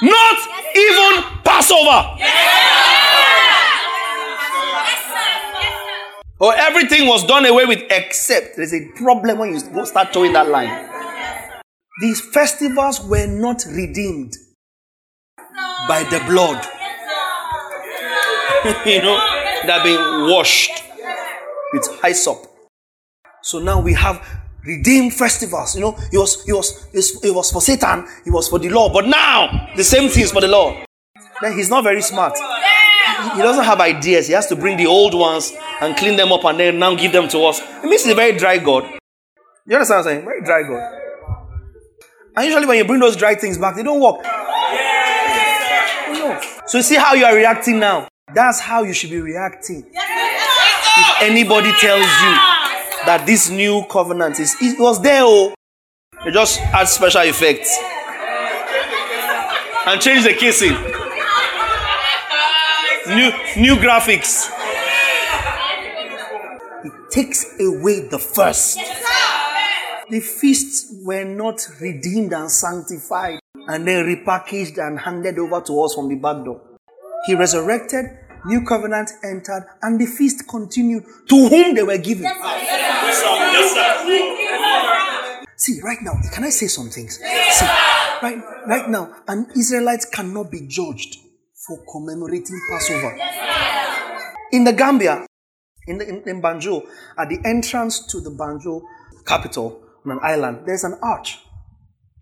Not even Passover. Oh, everything was done away with except there's a problem when you go start towing that line. These festivals were not redeemed by the blood. you know, they've been washed with hyssop. So now we have redeemed festivals. You know, it was it was it was for Satan, it was for the law, but now the same thing is for the law. Then he's not very smart. He doesn't have ideas. He has to bring the old ones and clean them up and then now give them to us. It means he's a very dry God. You understand what I'm saying? Very dry God. And usually when you bring those dry things back, they don't work. So you see how you are reacting now. That's how you should be reacting. If anybody tells you that this new covenant is, it was there, oh, they just add special effects and change the casing. New new graphics. It takes away the first. The feasts were not redeemed and sanctified and then repackaged and handed over to us from the back door. He resurrected, new covenant entered, and the feast continued to whom they were given. Yes, sir. Yes, sir. See, right now, can I say some things? See, right, right now, an Israelite cannot be judged for commemorating Passover. In the Gambia, in, the, in, in Banjul, at the entrance to the Banjul capital on an island, there's an arch.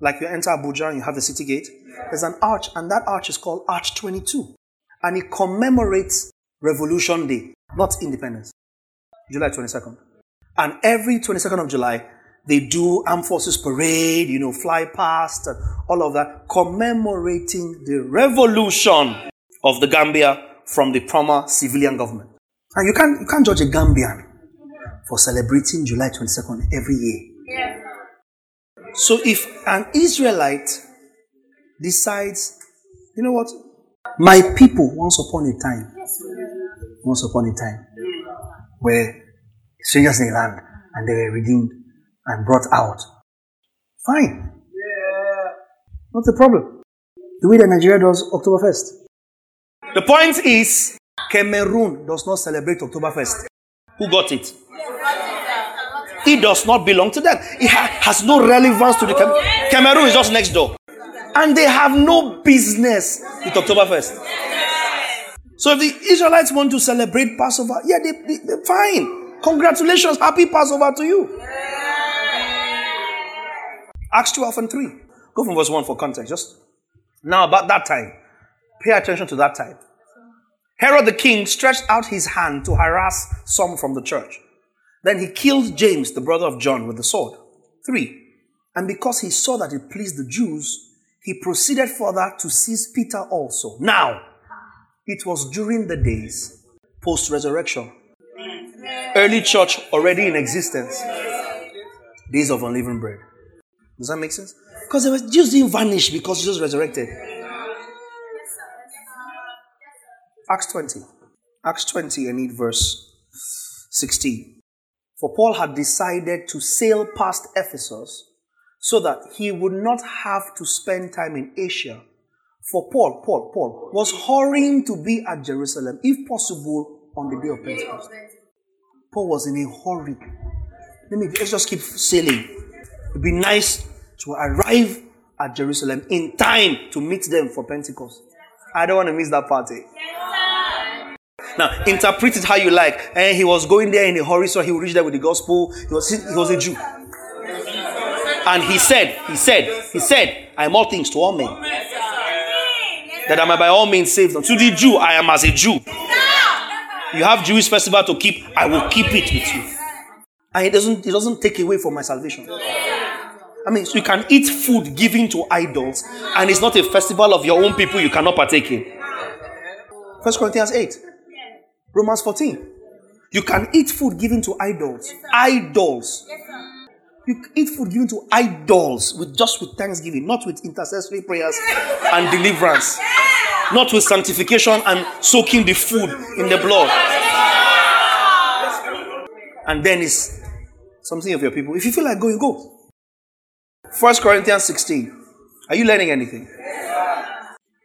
Like you enter Abuja and you have the city gate, there's an arch, and that arch is called Arch 22. And it commemorates Revolution Day, not independence. July 22nd. And every 22nd of July, they do armed forces parade, you know, fly past and all of that, commemorating the revolution of the Gambia from the former civilian government. And you can't, you can't judge a Gambian for celebrating July 22nd every year. Yeah. So if an Israelite decides, you know what? My people, once upon a time, once upon a time, were strangers in the land and they were redeemed and brought out. Fine. Yeah. Not a problem. The way that Nigeria does October 1st. The point is, Cameroon does not celebrate October 1st. Who got it? It does not belong to them. It ha- has no relevance to the Cam- Cameroon is just next door. And they have no business with October 1st. So if the Israelites want to celebrate Passover, yeah, they, they, they're fine. Congratulations, happy Passover to you. Acts 12 and 3. Go from verse 1 for context. Just now, about that time, pay attention to that time. Herod the king stretched out his hand to harass some from the church. Then he killed James, the brother of John, with the sword. 3. And because he saw that it pleased the Jews, he proceeded further to seize Peter also. Now, it was during the days post resurrection, early church already in existence, days of unleavened bread. Does that make sense? Because the Jews didn't vanish because Jesus resurrected. Acts 20. Acts 20 and need verse 16. For Paul had decided to sail past Ephesus so that he would not have to spend time in Asia. For Paul, Paul, Paul was hurrying to be at Jerusalem, if possible, on the day of Pentecost. Paul was in a hurry. Let me let's just keep sailing. It'd be nice to arrive at Jerusalem in time to meet them for Pentecost. I don't want to miss that party. Now, interpret it how you like. And he was going there in a hurry, so he would reach there with the gospel. He was, he was a Jew. And he said, he said, he said, I am all things to all men. That I may by all means saved. To the Jew, I am as a Jew. You have Jewish festival to keep, I will keep it with you. And it doesn't, it doesn't take away from my salvation. I mean, so you can eat food given to idols, and it's not a festival of your own people you cannot partake in. First Corinthians 8. Romans 14. You can eat food given to idols. Idols. You eat food given to idols with just with thanksgiving, not with intercessory prayers and deliverance, not with sanctification and soaking the food in the blood. And then it's something of your people. If you feel like going, you go. First Corinthians 16. Are you learning anything?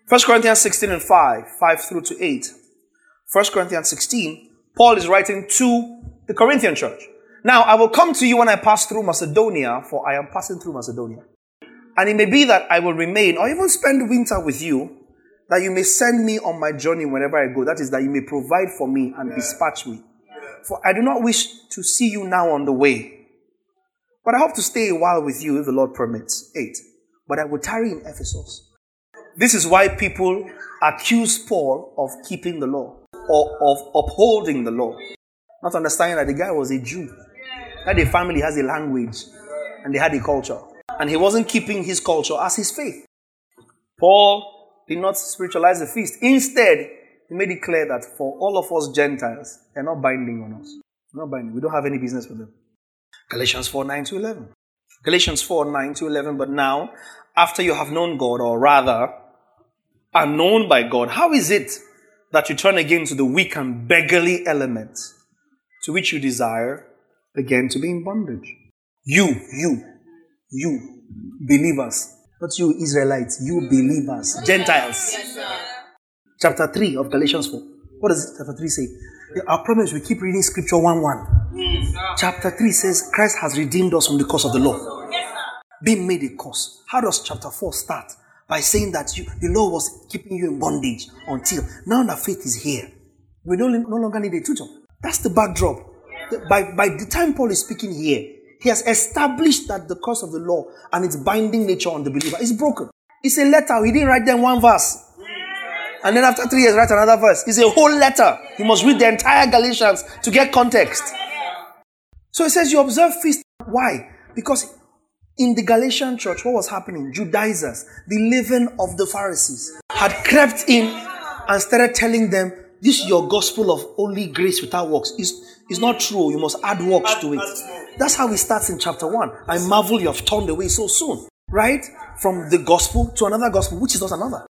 First Corinthians 16 and 5, 5 through to 8. 1 Corinthians 16, Paul is writing to the Corinthian church. Now, I will come to you when I pass through Macedonia, for I am passing through Macedonia. And it may be that I will remain or even spend winter with you, that you may send me on my journey whenever I go. That is, that you may provide for me and dispatch me. For I do not wish to see you now on the way, but I hope to stay a while with you if the Lord permits. 8. But I will tarry in Ephesus. This is why people accuse Paul of keeping the law or of upholding the law. Not understanding that the guy was a Jew, that the family has a language and they had a culture. And he wasn't keeping his culture as his faith. Paul did not spiritualize the feast. Instead, he made it clear that for all of us Gentiles, they're not binding on us. They're not binding. We don't have any business with them. Galatians 4 9 to 11. Galatians 4 9 to 11. But now, after you have known God, or rather, are known by God, how is it that you turn again to the weak and beggarly element to which you desire again to be in bondage? You, you, you, believers, not you Israelites, you believers, Gentiles. Chapter 3 of Galatians 4. What does chapter 3 say? Our promise we keep reading scripture 1 1. Chapter 3 says Christ has redeemed us from the curse of the law. Being made a curse. How does chapter 4 start? by saying that you, the law was keeping you in bondage until now that faith is here. We no, no longer need a tutor. That's the backdrop. By, by the time Paul is speaking here, he has established that the curse of the law and its binding nature on the believer is broken. It's a letter. He didn't write them one verse. And then after three years, write another verse. It's a whole letter. You must read the entire Galatians to get context. So it says you observe feast. Why? Because in the Galatian church, what was happening? Judaizers, the leaven of the Pharisees, had crept in and started telling them, This is your gospel of only grace without works. Is is not true. You must add works to it. That's how it starts in chapter 1. I marvel you have turned away so soon. Right? From the gospel to another gospel, which is not another.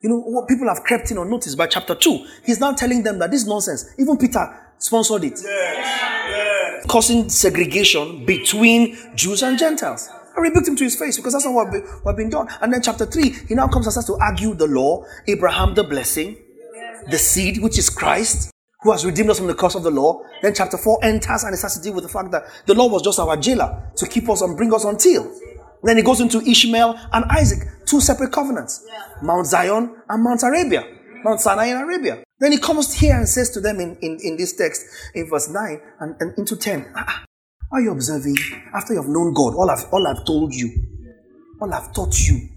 You know, what people have crept in unnoticed by chapter 2. He's now telling them that this nonsense, even Peter sponsored it. Yes. Causing segregation between Jews and Gentiles. I rebuked him to his face because that's not what, what been done. And then chapter 3, he now comes and starts to argue the law, Abraham the blessing, the seed, which is Christ, who has redeemed us from the curse of the law. Then chapter 4 enters and it starts to deal with the fact that the law was just our jailer to keep us and bring us until. Then he goes into Ishmael and Isaac, two separate covenants Mount Zion and Mount Arabia, Mount Sinai in Arabia. Then he comes here and says to them in, in, in this text, in verse 9 and, and into 10, ah, are you observing? After you have known God, all I've, all I've told you, all I've taught you,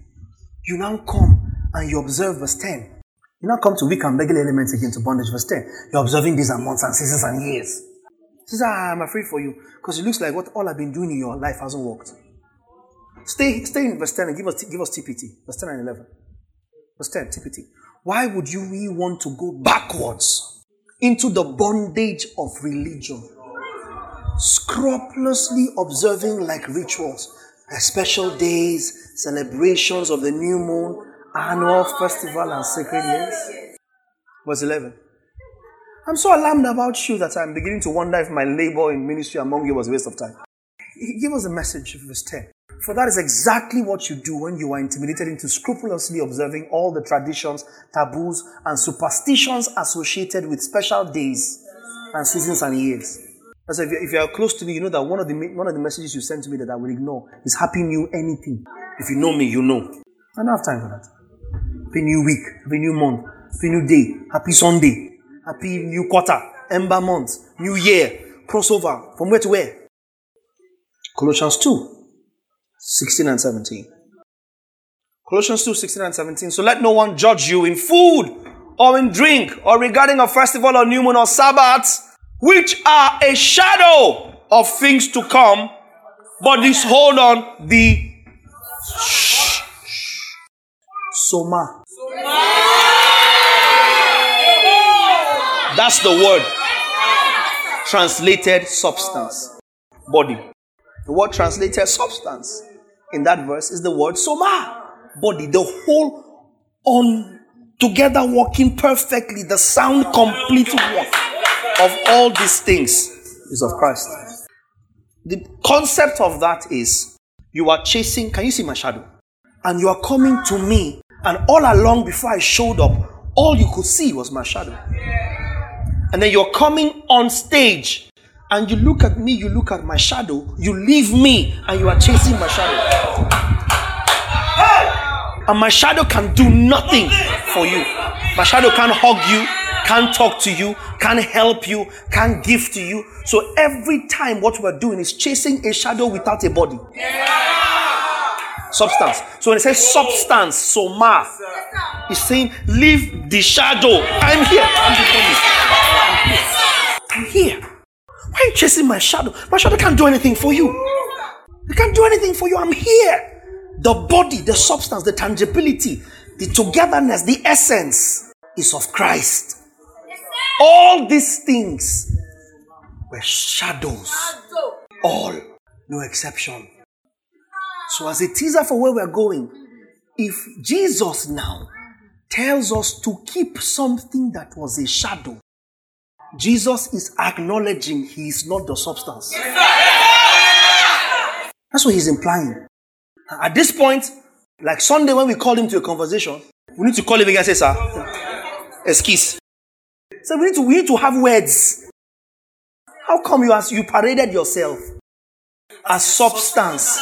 you now come and you observe verse 10. You now come to weak and beggarly elements again to bondage. Verse 10. You're observing these and months and seasons and years. He says, ah, I'm afraid for you because it looks like what all I've been doing in your life hasn't worked. Stay, stay in verse 10 and give us, give us TPT. Verse 10 and 11. Verse 10, TPT. Why would you we want to go backwards into the bondage of religion? scrupulously observing like rituals, special days, celebrations of the new moon, annual festival, and sacred years. Verse 11. I'm so alarmed about you that I'm beginning to wonder if my labor in ministry among you was a waste of time. He gave us a message, verse 10. For that is exactly what you do when you are intimidated into scrupulously observing all the traditions, taboos, and superstitions associated with special days and seasons and years. I said, if, you, if you are close to me, you know that one of the one of the messages you send to me that I will ignore is happy new anything. If you know me, you know. I don't have time for that. Happy new week, happy new month, happy new day, happy Sunday, happy new quarter, ember month, new year, crossover. From where to where? Colossians 2, 16 and 17. Colossians 2, 16 and 17. So let no one judge you in food or in drink or regarding a festival or new moon or Sabbath, which are a shadow of things to come. But this, hold on, the Soma. That's the word. Translated substance. Body. The word translated substance in that verse is the word soma. Body. The whole on together working perfectly. The sound complete work of all these things is of Christ. The concept of that is you are chasing, can you see my shadow? And you are coming to me, and all along before I showed up, all you could see was my shadow. And then you're coming on stage, and you look at me, you look at my shadow, you leave me, and you are chasing my shadow. And my shadow can do nothing for you. My shadow can't hug you, can't talk to you, can't help you, can't give to you. So every time what we're doing is chasing a shadow without a body. Substance. So when it says substance, soma, it's saying leave the shadow. I'm here. I'm here. I'm here. Why are you chasing my shadow? My shadow can't do anything for you. It can't do anything for you. I'm here. The body, the substance, the tangibility, the togetherness, the essence is of Christ. All these things were shadows. All, no exception. So, as a teaser for where we're going, if Jesus now tells us to keep something that was a shadow, Jesus is acknowledging he is not the substance. That's what he's implying. At this point, like Sunday when we called him to a conversation, we need to call him again and say, Sir, excuse. So we need to we need to have words. How come you as you paraded yourself as substance?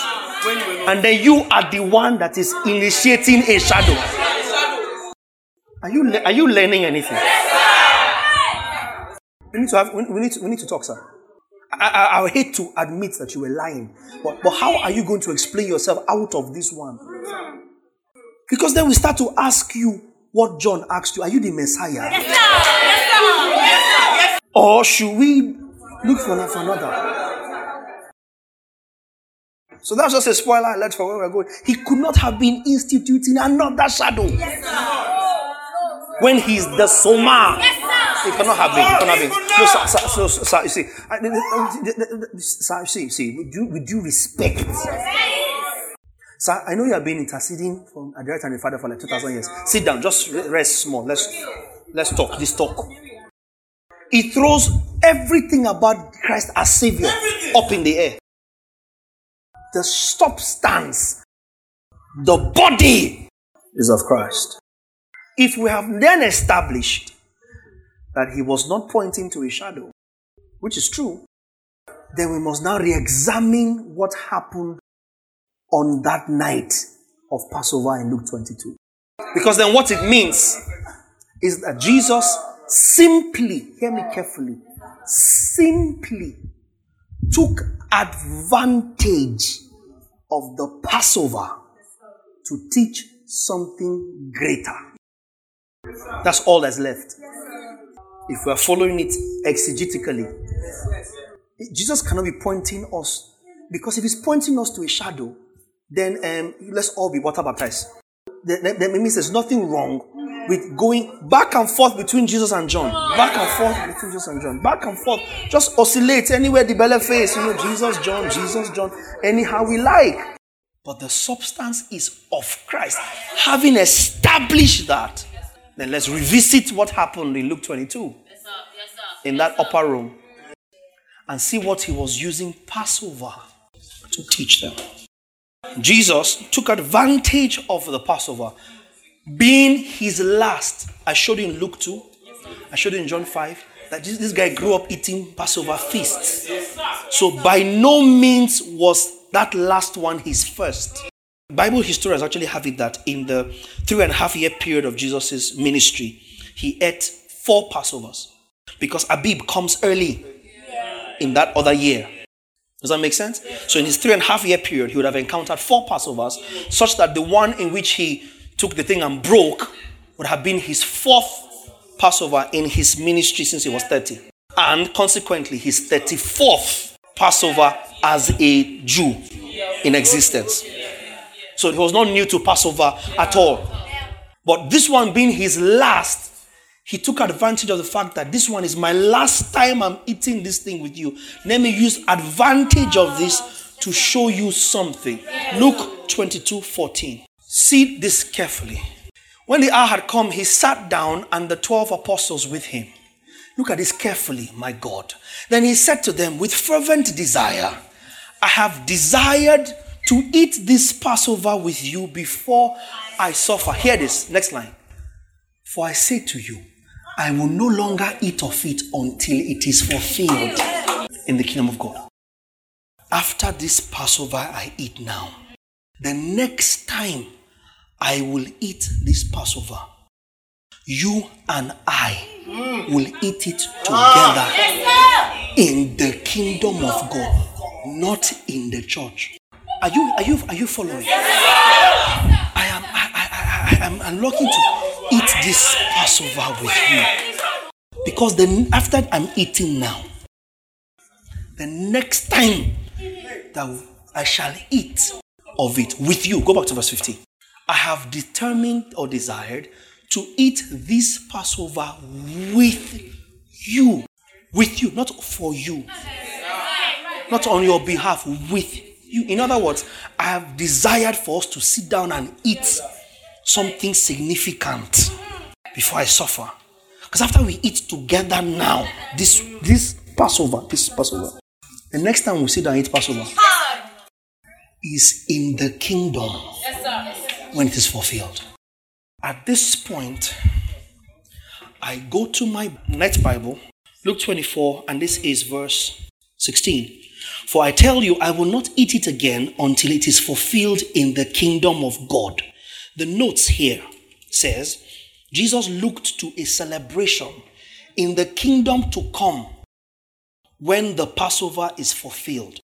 And then you are the one that is initiating a shadow. Are you are you learning anything? We need to have we need to, we need to talk, sir. I, I, I hate to admit that you were lying, but, but how are you going to explain yourself out of this one? Because then we start to ask you what John asked you Are you the Messiah? Yes, sir. Yes, sir. Yes, sir. Or should we look for, for another? So that's just a spoiler alert for where we're going. He could not have been instituting another shadow. Yes. When he's the Soma. He cannot have been. He cannot have been. No, sir, sir, sir, sir you see, sir, see, see, with due, with due respect. Sir, I know you have been interceding from the right hand the Father for like 2,000 years. Sit down, just rest small. Let's, let's talk, this talk. He throws everything about Christ as Savior up in the air. The substance, the body is of Christ. If we have then established that he was not pointing to a shadow, which is true, then we must now re examine what happened on that night of Passover in Luke 22. Because then what it means is that Jesus simply, hear me carefully, simply took advantage of the Passover to teach something greater. That's all that's left. If we are following it exegetically, Jesus cannot be pointing us because if he's pointing us to a shadow, then um, let's all be water baptized. That, that means there's nothing wrong with going back and forth between Jesus and John. Back and forth between Jesus and John. Back and forth. Just oscillate anywhere the belly face. You know, Jesus, John, Jesus, John. Anyhow we like. But the substance is of Christ. Having established that, then let's revisit what happened in Luke 22. Yes, sir. Yes, sir. In that yes, upper room. And see what he was using Passover to teach them. Jesus took advantage of the Passover, being his last. I showed you in Luke 2, I showed you in John 5 that this, this guy grew up eating Passover feasts. So by no means was that last one his first. Bible historians actually have it that in the three and a half year period of Jesus' ministry, he ate four Passovers because Abib comes early in that other year. Does that make sense? So in his three and a half year period, he would have encountered four Passovers, such that the one in which he took the thing and broke would have been his fourth Passover in his ministry since he was 30. And consequently, his 34th Passover as a Jew in existence. So he was not new to Passover at all. But this one being his last, he took advantage of the fact that this one is my last time I'm eating this thing with you. Let me use advantage of this to show you something. Luke 22 14. See this carefully. When the hour had come, he sat down and the 12 apostles with him. Look at this carefully, my God. Then he said to them, with fervent desire, I have desired to eat this Passover with you before I suffer. Hear this, next line. For I say to you, I will no longer eat of it until it is fulfilled in the kingdom of God. After this Passover I eat now, the next time I will eat this Passover, you and I will eat it together in the kingdom of God, not in the church. Are you are you are you following? I am I, I, I, am I'm looking to eat this Passover with you. Because then after I'm eating now, the next time that I shall eat of it with you, go back to verse 15. I have determined or desired to eat this Passover with you. With you, not for you. Not on your behalf, with you. In other words, I have desired for us to sit down and eat something significant before I suffer. Because after we eat together now, this this Passover, this Passover, the next time we sit down and eat Passover is in the kingdom when it is fulfilled. At this point, I go to my next Bible, Luke 24, and this is verse 16. For I tell you, I will not eat it again until it is fulfilled in the kingdom of God. The notes here says Jesus looked to a celebration in the kingdom to come when the Passover is fulfilled.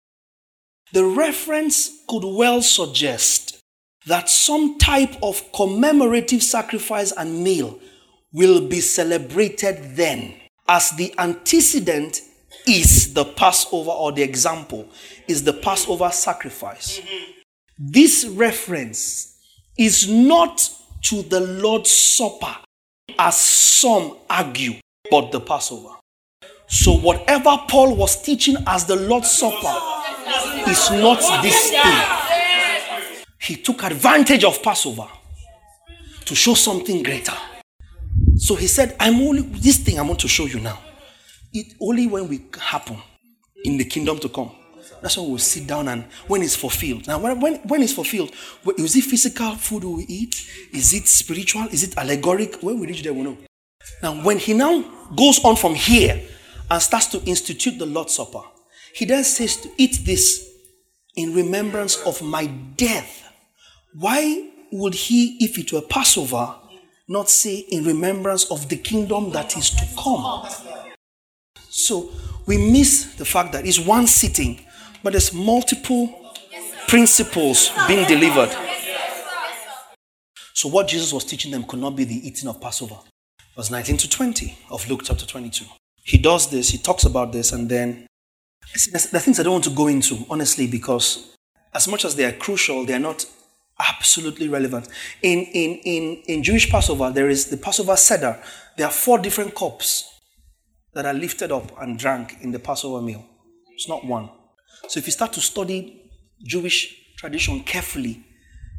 The reference could well suggest that some type of commemorative sacrifice and meal will be celebrated then, as the antecedent is the Passover, or the example is the Passover sacrifice. Mm-hmm. This reference is not to the Lord's Supper, as some argue, but the Passover. So, whatever Paul was teaching as the Lord's Supper is not this thing. He took advantage of Passover to show something greater. So he said, I'm only this thing I want to show you now. It only when we happen in the kingdom to come. That's when we'll sit down and when it's fulfilled. Now, when, when, when it's fulfilled, is it physical food we eat? Is it spiritual? Is it allegoric? When we reach there, we know. Now, when he now goes on from here and starts to institute the Lord's Supper, he then says to eat this in remembrance of my death. Why would he, if it were Passover, not say in remembrance of the kingdom that is to come? So we miss the fact that it's one sitting but there's multiple principles being delivered. So, what Jesus was teaching them could not be the eating of Passover. Verse 19 to 20 of Luke chapter 22. He does this, he talks about this, and then the things I don't want to go into, honestly, because as much as they are crucial, they are not absolutely relevant. In, in, in, in Jewish Passover, there is the Passover Seder. There are four different cups that are lifted up and drank in the Passover meal. It's not one. So if you start to study Jewish tradition carefully,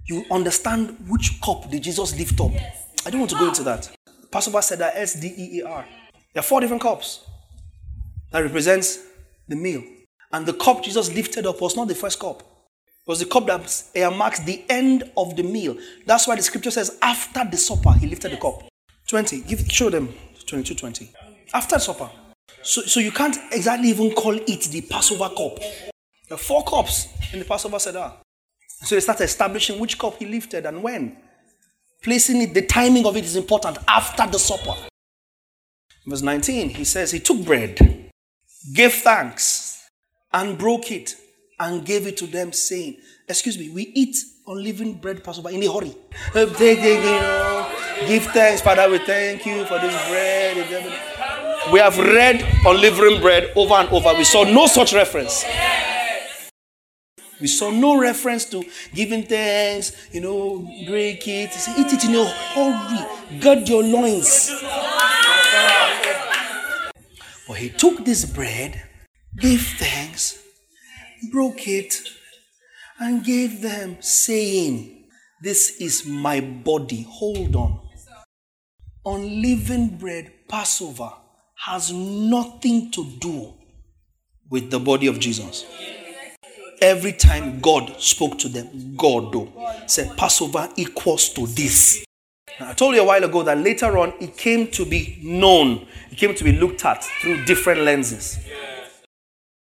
you understand which cup did Jesus lift up. Yes. I don't want to go into that. Passover Seder S D E E R. There are four different cups that represents the meal. And the cup Jesus lifted up was not the first cup. It was the cup that marks the end of the meal. That's why the scripture says, after the supper, he lifted the cup. 20. Give show them 22 20. After supper. So, so you can't exactly even call it the Passover cup. Are four cups in the Passover Seder. So they start establishing which cup he lifted and when. Placing it, the timing of it is important after the supper. Verse 19, he says, He took bread, gave thanks, and broke it, and gave it to them, saying, Excuse me, we eat unleavened bread Passover in a hurry. Give thanks, Father, we thank you for this bread. We have read unleavened bread over and over. We saw no such reference. We saw no reference to giving thanks, you know, break it. Eat it in a hurry. Guard your loins. But he took this bread, gave thanks, broke it, and gave them, saying, This is my body. Hold on. Unleavened bread, Passover, has nothing to do with the body of Jesus every time God spoke to them, God though, said Passover equals to this. Now, I told you a while ago that later on it came to be known, it came to be looked at through different lenses.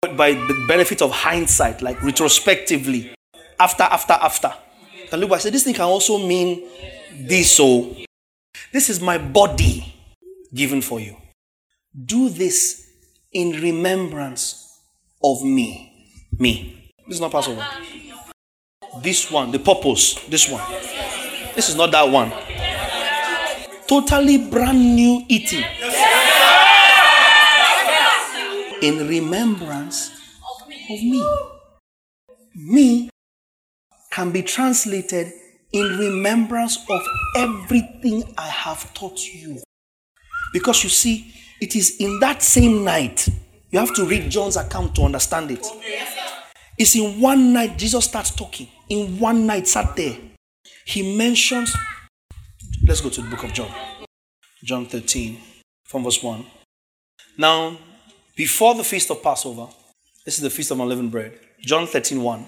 But by the benefit of hindsight, like retrospectively, after, after, after. And look, I said, this thing can also mean this. So, this is my body given for you. Do this in remembrance of me. Me. This is not Passover. This one, the purpose, this one. This is not that one. Totally brand new eating. In remembrance of me. Me can be translated in remembrance of everything I have taught you. Because you see, it is in that same night. You have to read John's account to understand it. It's in one night Jesus starts talking. In one night, sat there. He mentions, let's go to the book of John. John 13, from verse 1. Now, before the feast of Passover, this is the feast of unleavened bread. John 13, 1.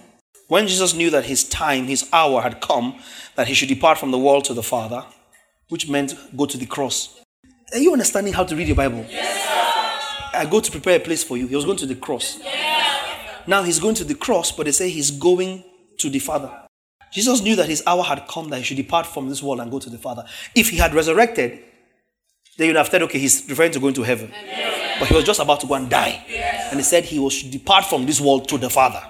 When Jesus knew that his time, his hour had come, that he should depart from the world to the Father, which meant go to the cross. Are you understanding how to read your Bible? Yes, I go to prepare a place for you. He was going to the cross. Yes. Now he's going to the cross, but they say he's going to the Father. Jesus knew that his hour had come that he should depart from this world and go to the Father. If he had resurrected, then you'd have said, okay, he's referring to going to heaven. But he was just about to go and die. And he said he will depart from this world to the Father.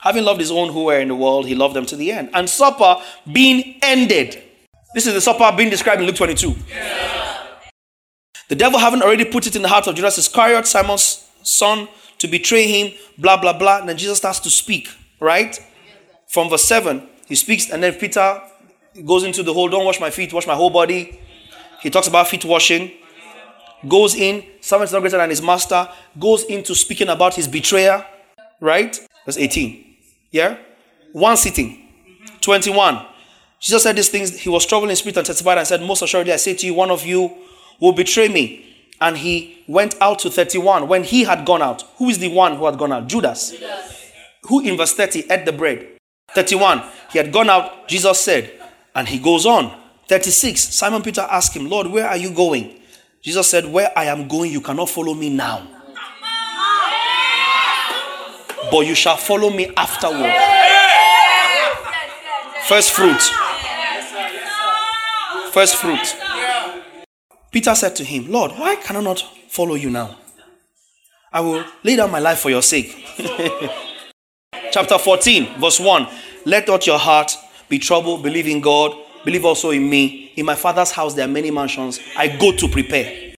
Having loved his own who were in the world, he loved them to the end. And supper being ended. This is the supper being described in Luke 22. The devil having already put it in the heart of Judas Iscariot, Simon's son, to betray him, blah, blah, blah. And then Jesus starts to speak, right? From verse 7, he speaks, and then Peter goes into the whole don't wash my feet, wash my whole body. He talks about feet washing. Goes in, servant is not greater than his master. Goes into speaking about his betrayer, right? Verse 18. Yeah? One sitting. 21. Jesus said these things. He was troubled in spirit and testified and said, Most assuredly, I say to you, one of you will betray me. And he went out to 31. When he had gone out, who is the one who had gone out? Judas. Judas. Who in verse 30 ate the bread? 31. He had gone out, Jesus said, and he goes on. 36. Simon Peter asked him, Lord, where are you going? Jesus said, Where I am going, you cannot follow me now. But you shall follow me afterward. First fruit. First fruit. Peter said to him, Lord, why can I not follow you now? I will lay down my life for your sake. Chapter 14, verse 1. Let not your heart be troubled. Believe in God. Believe also in me. In my father's house there are many mansions. I go to prepare.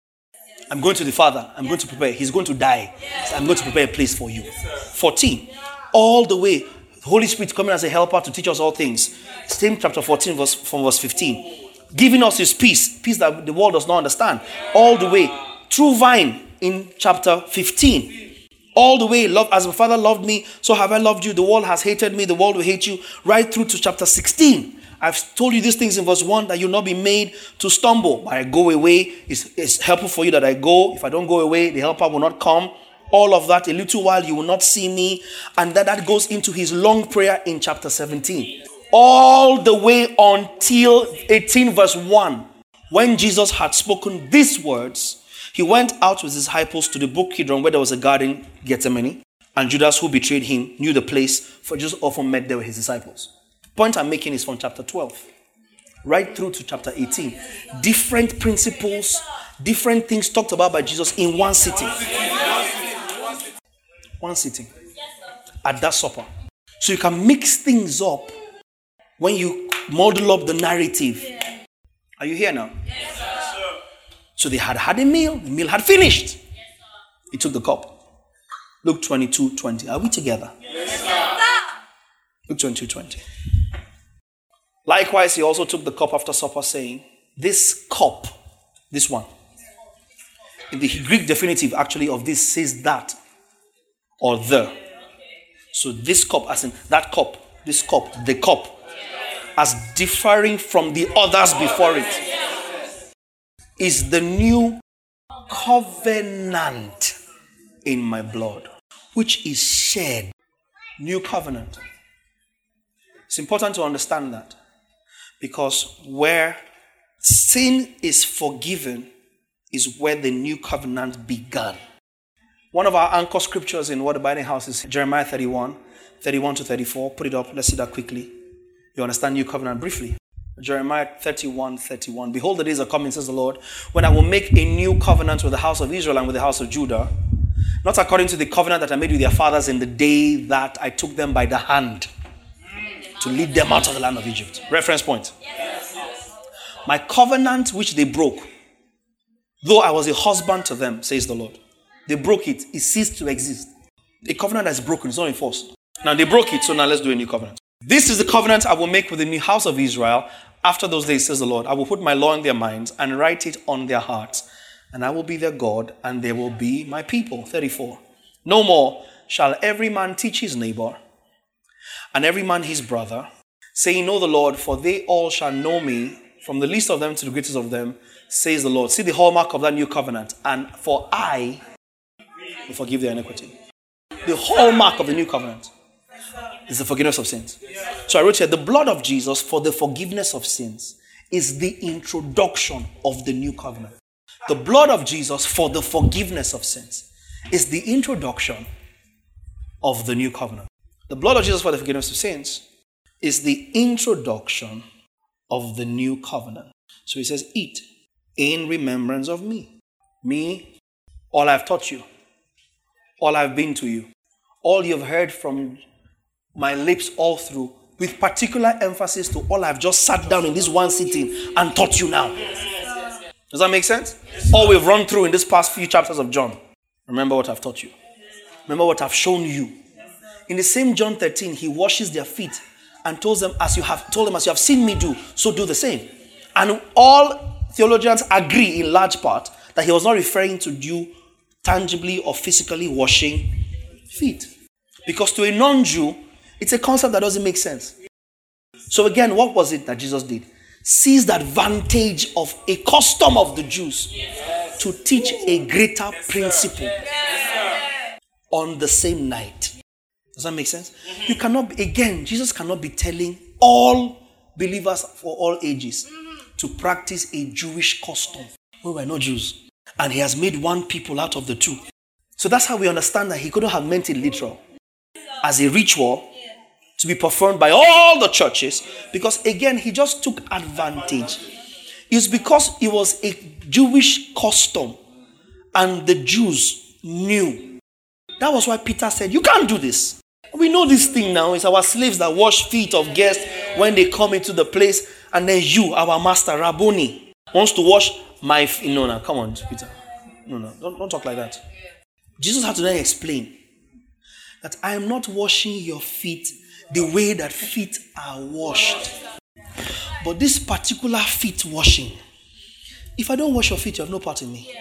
I'm going to the Father. I'm going to prepare. He's going to die. So I'm going to prepare a place for you. 14. All the way. Holy Spirit coming as a helper to teach us all things. Same chapter 14, verse from verse 15 giving us his peace, peace that the world does not understand, all the way. True vine in chapter 15. All the way, love as my father loved me, so have I loved you. The world has hated me, the world will hate you. Right through to chapter 16. I've told you these things in verse 1 that you'll not be made to stumble. But I go away, it's, it's helpful for you that I go. If I don't go away, the helper will not come all of that a little while you will not see me and that that goes into his long prayer in chapter 17 all the way until 18 verse 1. When Jesus had spoken these words, he went out with his disciples to the brook Kidron where there was a garden, Gethsemane. And Judas, who betrayed him, knew the place, for Jesus often met there with his disciples. The point I'm making is from chapter 12 right through to chapter 18. Different principles, different things talked about by Jesus in one sitting. One sitting. At that supper. So you can mix things up when you model up the narrative. Are you here now? Yes, sir. So they had had a meal, the meal had finished. Yes, He took the cup. Luke 22 20. Are we together? Luke 22 20. Likewise, he also took the cup after supper, saying, This cup, this one, in the Greek definitive actually of this says that or the. So this cup, as in that cup, this cup, the cup, as differing from the others before it, is the new covenant in my blood, which is shed. New covenant. It's important to understand that because where sin is forgiven is where the new covenant began. One of our anchor scriptures in What Abiding House is Jeremiah 31, 31 to 34. Put it up. Let's see that quickly. You understand new covenant briefly. Jeremiah 31, 31. Behold, the days are coming, says the Lord, when I will make a new covenant with the house of Israel and with the house of Judah, not according to the covenant that I made with their fathers in the day that I took them by the hand to lead them out of the land of Egypt. Reference point. My covenant which they broke, though I was a husband to them, says the Lord. They broke it, it ceased to exist. A covenant that's broken, it's not enforced. Now they broke it, so now let's do a new covenant. This is the covenant I will make with the new house of Israel after those days, says the Lord. I will put my law in their minds and write it on their hearts, and I will be their God, and they will be my people. 34. No more shall every man teach his neighbor and every man his brother, saying, Know the Lord, for they all shall know me, from the least of them to the greatest of them, says the Lord. See the hallmark of that new covenant. And for I will forgive their iniquity. The hallmark of the new covenant is the forgiveness of sins. So I wrote here the blood of Jesus for the forgiveness of sins is the introduction of the new covenant. The blood of Jesus for the forgiveness of sins is the introduction of the new covenant. The blood of Jesus for the forgiveness of sins is the introduction of the new covenant. So he says, Eat in remembrance of me. Me, all I've taught you, all I've been to you, all you've heard from my lips all through, with particular emphasis to all I've just sat down in this one sitting and taught you now. Does that make sense? All we've run through in this past few chapters of John. Remember what I've taught you. Remember what I've shown you. In the same John 13, he washes their feet and tells them, as you have told them, as you have seen me do, so do the same. And all theologians agree in large part that he was not referring to you tangibly or physically washing feet. Because to a non Jew, it's a concept that doesn't make sense. So, again, what was it that Jesus did? Seized the advantage of a custom of the Jews to teach a greater principle on the same night. Does that make sense? You cannot, again, Jesus cannot be telling all believers for all ages to practice a Jewish custom. We were not Jews. And he has made one people out of the two. So that's how we understand that he couldn't have meant it literal as a ritual to be performed by all the churches because, again, he just took advantage. It's because it was a Jewish custom and the Jews knew. That was why Peter said, You can't do this. We know this thing now. It's our slaves that wash feet of guests when they come into the place. And then you, our master, Rabboni, wants to wash my feet. No, no, come on, Peter. No, no, don't, don't talk like that. Jesus had to then explain that I am not washing your feet the way that feet are washed. But this particular feet washing, if I don't wash your feet, you have no part in me.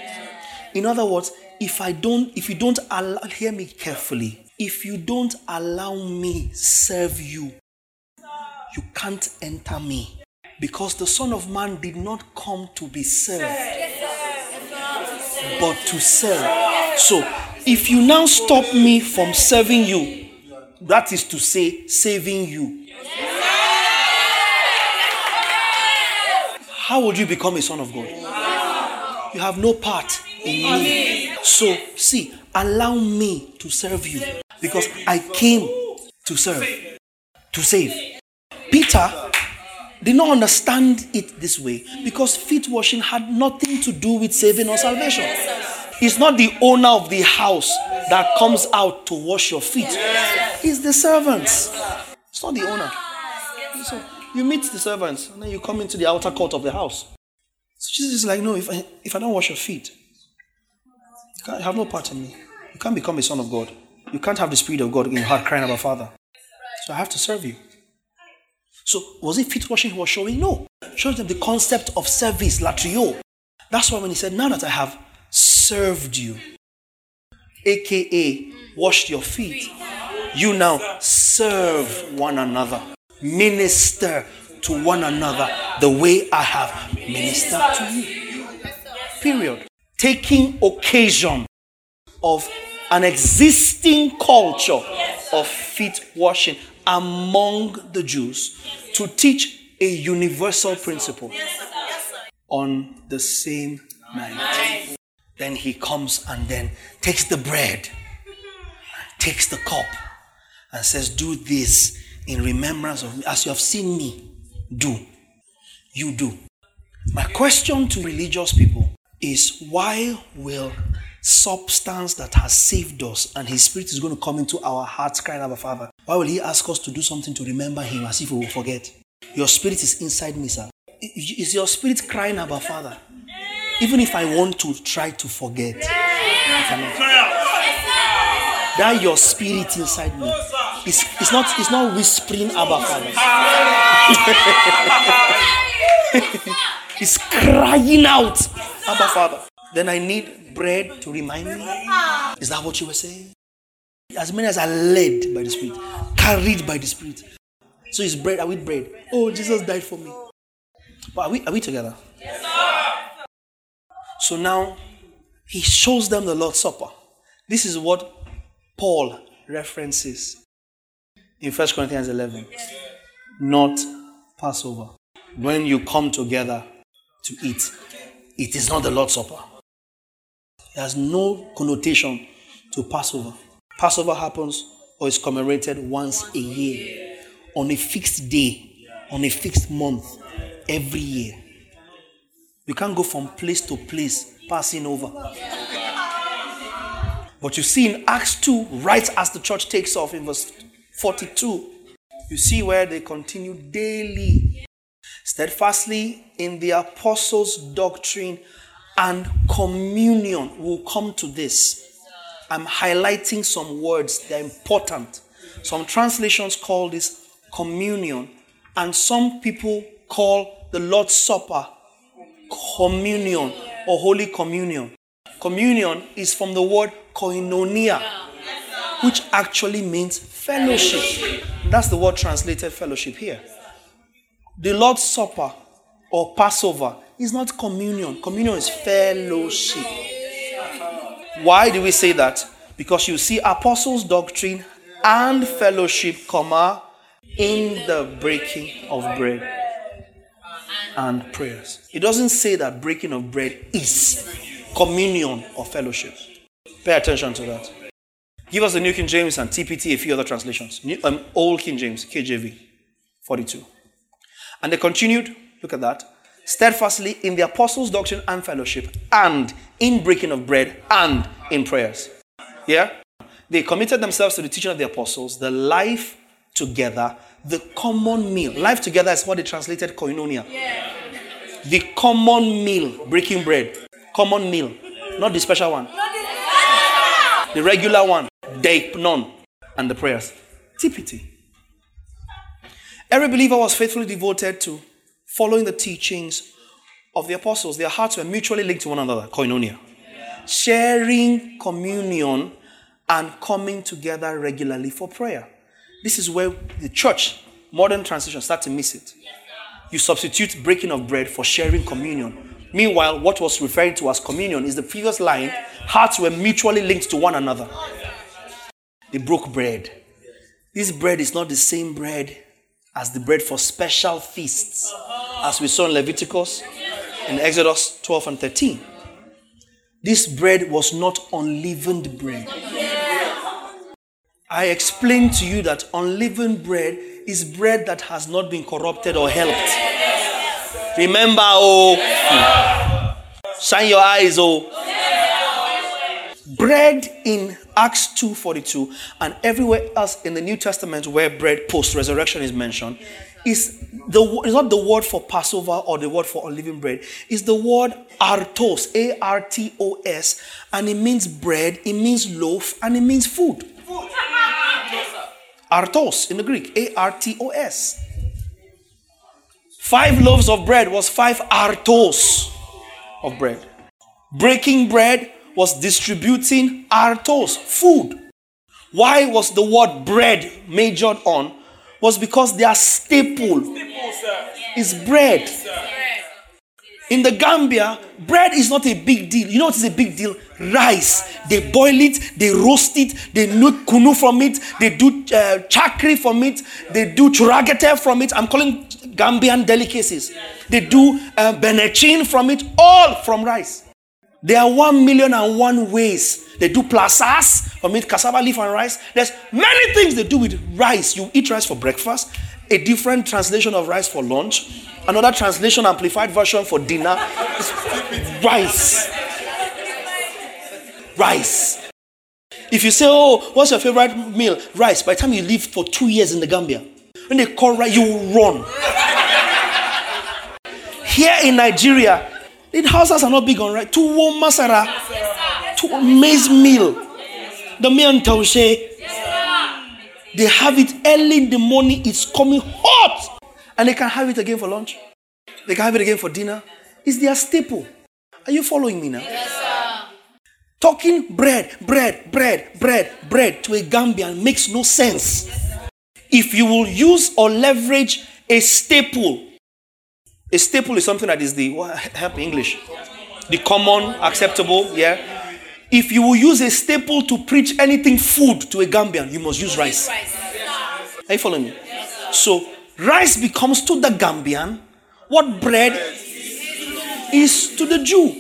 In other words, if I don't, if you don't allow, hear me carefully if you don't allow me serve you, you can't enter me. Because the Son of Man did not come to be served, but to serve. So, if you now stop me from serving you, that is to say, saving you. How would you become a son of God? You have no part in me. So, see, allow me to serve you. Because I came to serve, to save. Peter did not understand it this way because feet washing had nothing to do with saving or salvation. It's not the owner of the house that comes out to wash your feet, it's the servants. It's not the owner. So you meet the servants and then you come into the outer court of the house. So Jesus is like, No, if I, if I don't wash your feet, you can't have no part in me. You can't become a son of God. You can't have the Spirit of God in your heart crying Abba Father. So I have to serve you. So was it feet washing he was showing? No. Shows them the concept of service, latrio. That's why when he said, Now that I have served you, aka washed your feet, you now serve one another, minister to one another the way I have ministered to you. Period. Taking occasion of an existing culture of feet washing among the Jews to teach a universal principle on the same night. Then he comes and then takes the bread, takes the cup, and says, Do this in remembrance of me. As you have seen me do, you do. My question to religious people is why will substance that has saved us and his spirit is going to come into our hearts crying our father why will he ask us to do something to remember him as if we will forget your spirit is inside me sir is your spirit crying Abba father even if i want to try to forget that your spirit inside me is it's not it's not whispering Abba father it's crying out Abba father then i need bread to remind me? Is that what you were saying? As many as are led by the Spirit, carried by the Spirit. So it's bread. Are we bread? Oh, Jesus died for me. But are we, are we together? Yes, so now he shows them the Lord's Supper. This is what Paul references in 1 Corinthians 11. Not Passover. When you come together to eat, it is not the Lord's Supper. Has no connotation to Passover. Passover happens or is commemorated once a year on a fixed day, on a fixed month, every year. You can't go from place to place passing over. But you see in Acts 2, right as the church takes off in verse 42, you see where they continue daily, steadfastly in the apostles' doctrine and communion. We'll come to this. I'm highlighting some words, they're important. Some translations call this communion, and some people call the Lord's Supper communion or Holy Communion. Communion is from the word koinonia, which actually means fellowship. That's the word translated fellowship here. The Lord's Supper or Passover is not communion. Communion is fellowship. Why do we say that? Because you see apostles' doctrine and fellowship, comma, in the breaking of bread and prayers. It doesn't say that breaking of bread is communion or fellowship. Pay attention to that. Give us the New King James and TPT, a few other translations. New, um, Old King James, KJV, 42. And they continued, look at that steadfastly in the apostles' doctrine and fellowship, and in breaking of bread, and in prayers. Yeah? They committed themselves to the teaching of the apostles, the life together, the common meal. Life together is what they translated koinonia. Yeah. The common meal, breaking bread. Common meal. Not the special one. The regular one. Deipnon. And the prayers. TPT. Every believer was faithfully devoted to following the teachings of the apostles. Their hearts were mutually linked to one another, koinonia. Sharing communion and coming together regularly for prayer. This is where the church, modern transition, start to miss it. You substitute breaking of bread for sharing communion. Meanwhile, what was referring to as communion is the previous line hearts were mutually linked to one another. They broke bread. This bread is not the same bread as the bread for special feasts, as we saw in Leviticus, in Exodus 12 and 13. This bread was not unleavened bread. I explained to you that unleavened bread is bread that has not been corrupted or helped. Remember, oh, shine your eyes, oh. Bread in Acts 2:42 and everywhere else in the New Testament where bread post resurrection is mentioned is the is not the word for Passover or the word for unleavened bread. It's the word artos, A R T O S, and it means bread, it means loaf, and it means food. Artos in the Greek, A R T O S. Five loaves of bread was five artos of bread. Breaking bread was distributing artos, food. Why was the word bread majored on? Was because their staple is bread. In the Gambia, bread is not a big deal. You know what is a big deal? Rice. They boil it, they roast it, they make kunu from it, they do uh, chakri from it, they do churagete from it. I'm calling Gambian delicacies. They do uh, benechin from it, all from rice. There are one million and one ways. They do plasas from it, cassava leaf and rice. There's many things they do with rice. You eat rice for breakfast, a different translation of rice for lunch, another translation amplified version for dinner. rice. Rice. If you say, Oh, what's your favorite meal? Rice. By the time you live for two years in the Gambia, when they call rice, you run. Here in Nigeria, the houses are not big on rice. Tuwo masara, to maize meal, the meal taushe. They have it early in the morning. It's coming hot, and they can have it again for lunch. They can have it again for dinner. It's their staple. Are you following me now? Yes, sir. Talking bread, bread, bread, bread, bread to a Gambian makes no sense. If you will use or leverage a staple, a staple is something that is the what, help English, the common, acceptable, yeah. If you will use a staple to preach anything food to a Gambian, you must use rice. Are you following me? So rice becomes to the Gambian what bread is to the Jew,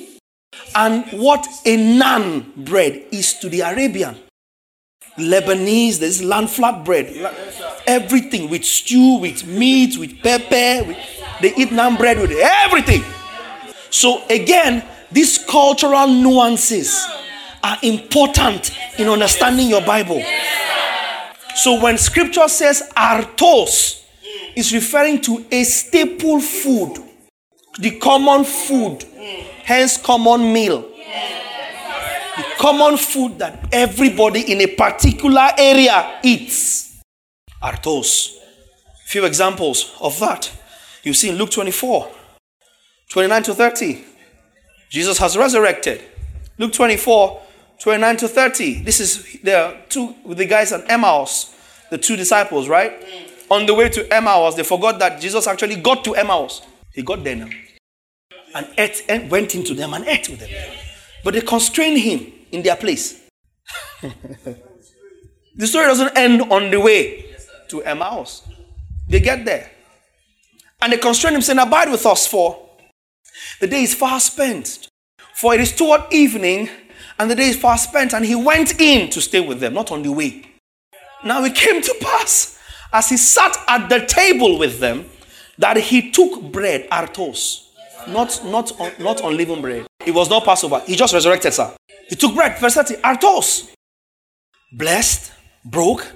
and what a naan bread is to the Arabian. Lebanese, there's land flat bread, everything with stew, with meat, with pepper. With, they eat naan bread with everything. So again, these cultural nuances are important in understanding your Bible. So when scripture says artos, it's referring to a staple food, the common food, hence common meal. The common food that everybody in a particular area eats. Artos. Few examples of that. You see in Luke 24, 29 to 30. Jesus has resurrected. Luke 24, 29 to 30. This is the two the guys at Emmaus, the two disciples, right? On the way to Emmaus, they forgot that Jesus actually got to Emmaus. He got there now. And ate and went into them and ate with them. But they constrained him in their place. the story doesn't end on the way to Emmaus. They get there. And they constrain him, saying, Abide with us, for the day is far spent. For it is toward evening, and the day is far spent. And he went in to stay with them, not on the way. Now it came to pass, as he sat at the table with them, that he took bread, artos, not, not, not unleavened bread. It was not Passover. He just resurrected, sir. He took bread, verse 30, artos, blessed, broke,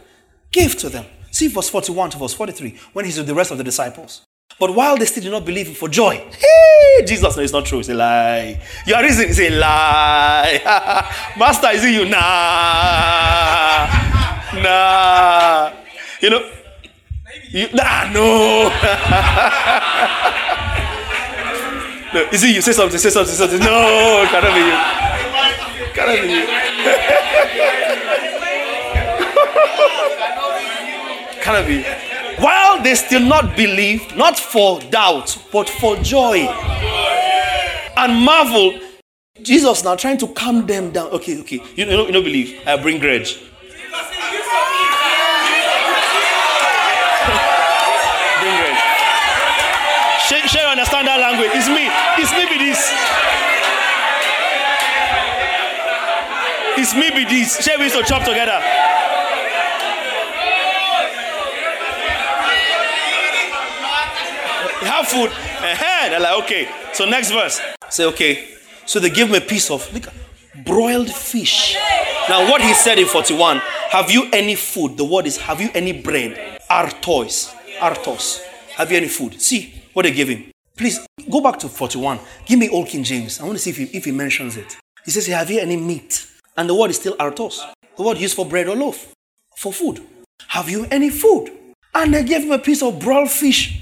gave to them. See verse 41 to verse 43, when he's with the rest of the disciples. But while they still did not believe him for joy, hey, Jesus, no, it's not true. It's a lie. Your reason is a lie. Master, is it you? Nah. Nah. You know, you, nah, no. no. Is it you? Say something, say something, say something. No, cannot be you. Cannot be you. cannot be. While they still not believe, not for doubt, but for joy and marvel, Jesus now trying to calm them down. Okay, okay, you know, you don't believe. I bring grudge. bring grudge. Share, share, understand that language. It's me. It's me be this. It's me be this. Share we to chop together. Have food. Uh-huh. They're like, okay. So next verse. Say, okay. So they give me a piece of look, broiled fish. Now, what he said in 41, have you any food? The word is, have you any bread? Artos. Artos. Have you any food? See what they gave him. Please go back to 41. Give me Old King James. I want to see if he, if he mentions it. He says, Have you any meat? And the word is still artos. The word used for bread or loaf, for food. Have you any food? And they gave him a piece of broiled fish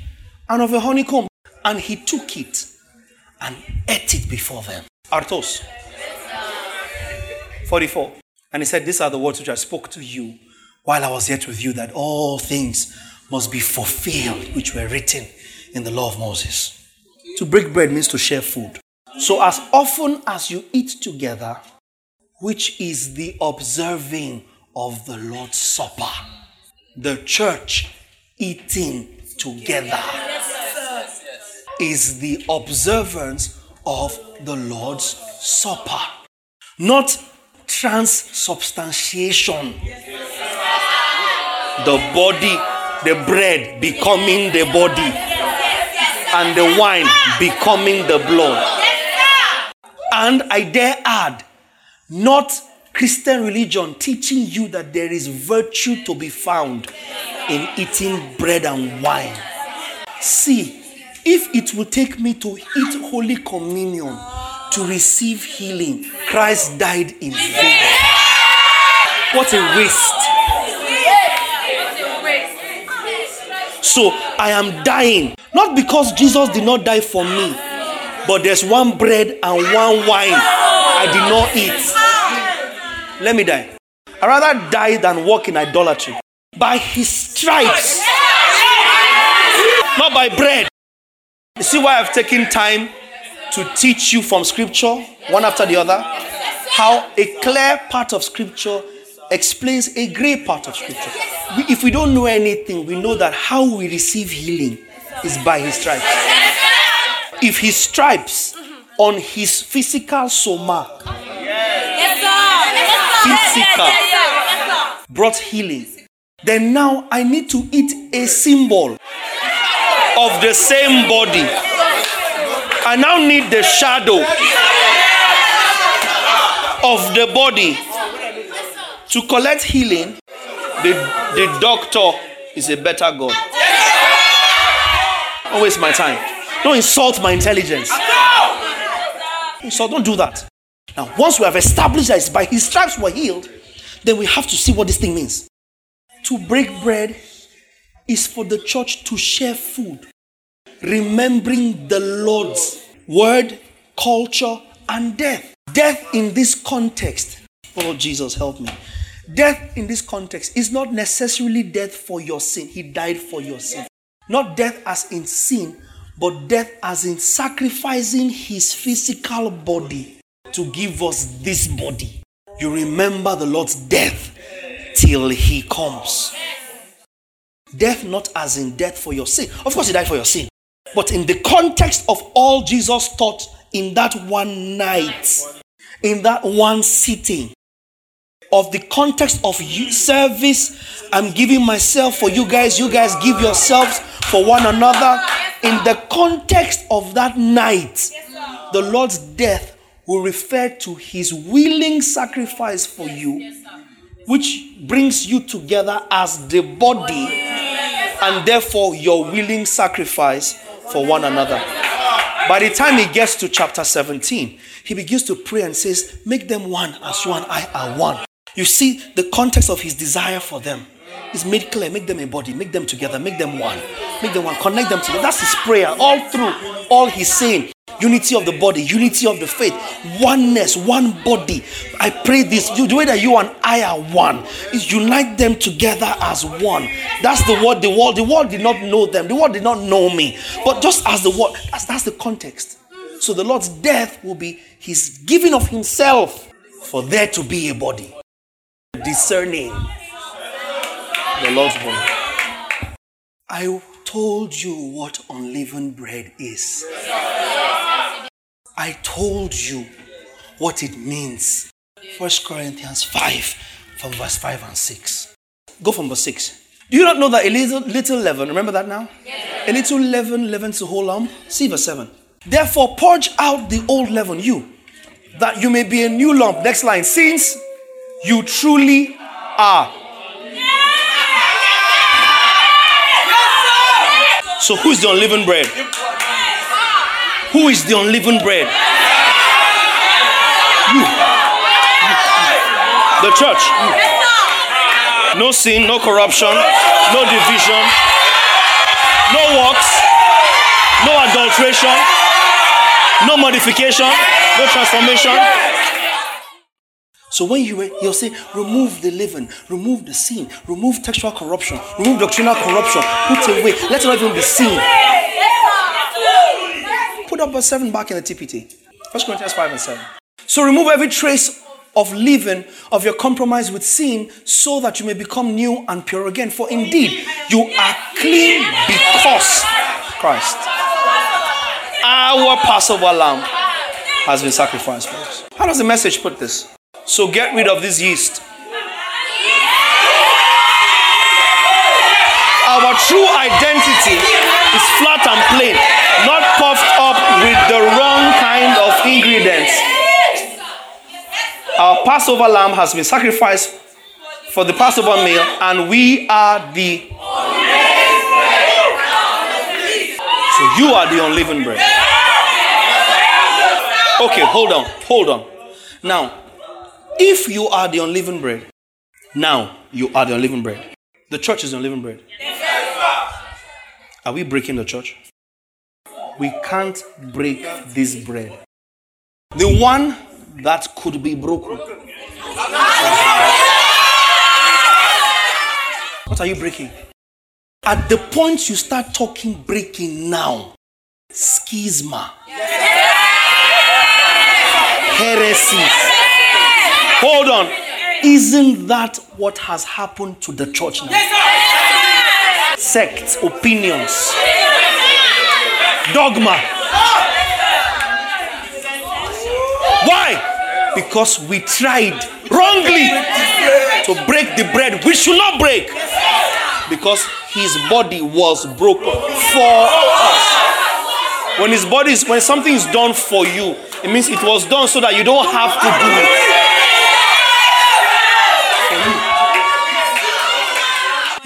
and of a honeycomb. And he took it and ate it before them. Artos. 44. And he said, These are the words which I spoke to you while I was yet with you, that all things must be fulfilled which were written in the law of Moses. To break bread means to share food. So, as often as you eat together, which is the observing of the Lord's Supper, the church eating together is the observance of the Lord's Supper, not transubstantiation. The body, the bread becoming the body, and the wine becoming the blood. And I dare add, not Christian religion teaching you that there is virtue to be found in eating bread and wine. See, if it will take me to eat Holy Communion to receive healing, Christ died in vain. What a waste. So I am dying, not because Jesus did not die for me, but there's one bread and one wine I did not eat. Let me die. i rather die than walk in idolatry. By his stripes, not by bread. You see why I've taken time to teach you from scripture, one after the other, how a clear part of scripture explains a gray part of scripture. We, if we don't know anything, we know that how we receive healing is by his stripes. If his stripes on his physical soma, physical, brought healing, then now I need to eat a symbol of the same body. I now need the shadow of the body to collect healing. The, the doctor is a better God. Don't waste my time. Don't insult my intelligence. So don't do that. Now, once we have established that by his stripes we're healed, then we have to see what this thing means. To break bread is for the church to share food, remembering the Lord's word, culture, and death. Death in this context, oh Jesus, help me. Death in this context is not necessarily death for your sin. He died for your sin. Not death as in sin, but death as in sacrificing his physical body to give us this body. You remember the Lord's death till he comes. Death not as in death for your sin. Of course, he died for your sin. But in the context of all Jesus taught in that one night, in that one sitting, of the context of service, I'm giving myself for you guys, you guys give yourselves for one another. In the context of that night, the Lord's death will refer to his willing sacrifice for you, which brings you together as the body, and therefore your willing sacrifice for one another. By the time he gets to chapter 17, he begins to pray and says, Make them one as you and I are one. You see the context of his desire for them is made clear. Make them a body, make them together, make them one, make them one, connect them together. That's his prayer all through, all he's saying. Unity of the body, unity of the faith, oneness, one body. I pray this the way that you and I are one is unite them together as one. That's the word the world, the world did not know them, the world did not know me. But just as the word, that's, that's the context. So the Lord's death will be his giving of himself for there to be a body. Discerning the Lord's body. I told you what unleavened bread is. I told you what it means. First Corinthians 5 from verse 5 and 6. Go from verse 6. Do you not know that a little, little leaven, remember that now? Yes. A little leaven leavens the whole lump? See verse 7. Therefore, purge out the old leaven, you, that you may be a new lump. Next line, since you truly are. So, who's the unleavened bread? Who is the unleavened bread? You. The church. You. No sin, no corruption, no division, no works, no adulteration, no modification, no transformation. So when you you'll say, remove the leaven, remove the sin, remove textual corruption, remove doctrinal corruption, put away, let it not even be seen. Put up verse 7 back in the TPT. 1 Corinthians 5 and 7. So remove every trace of leaven of your compromise with sin so that you may become new and pure again. For indeed, you are clean because Christ, our Passover lamb, has been sacrificed for us. How does the message put this? So get rid of this yeast. Our true identity is flat and plain, not puffed up with the wrong kind of ingredients. Our Passover lamb has been sacrificed for the Passover meal, and we are the. So you are the unleavened bread. Okay, hold on, hold on. Now, if you are the unleavened bread, now you are the unleavened bread. The church is the unleavened bread. Are we breaking the church? We can't break this bread. The one that could be broken. What are you breaking? At the point you start talking breaking now, schisma, heresies, Hold on. Isn't that what has happened to the church now? Sects, opinions, dogma. Why? Because we tried wrongly to break the bread we should not break. Because his body was broken for us. When his body is, when something is done for you, it means it was done so that you don't have to do it.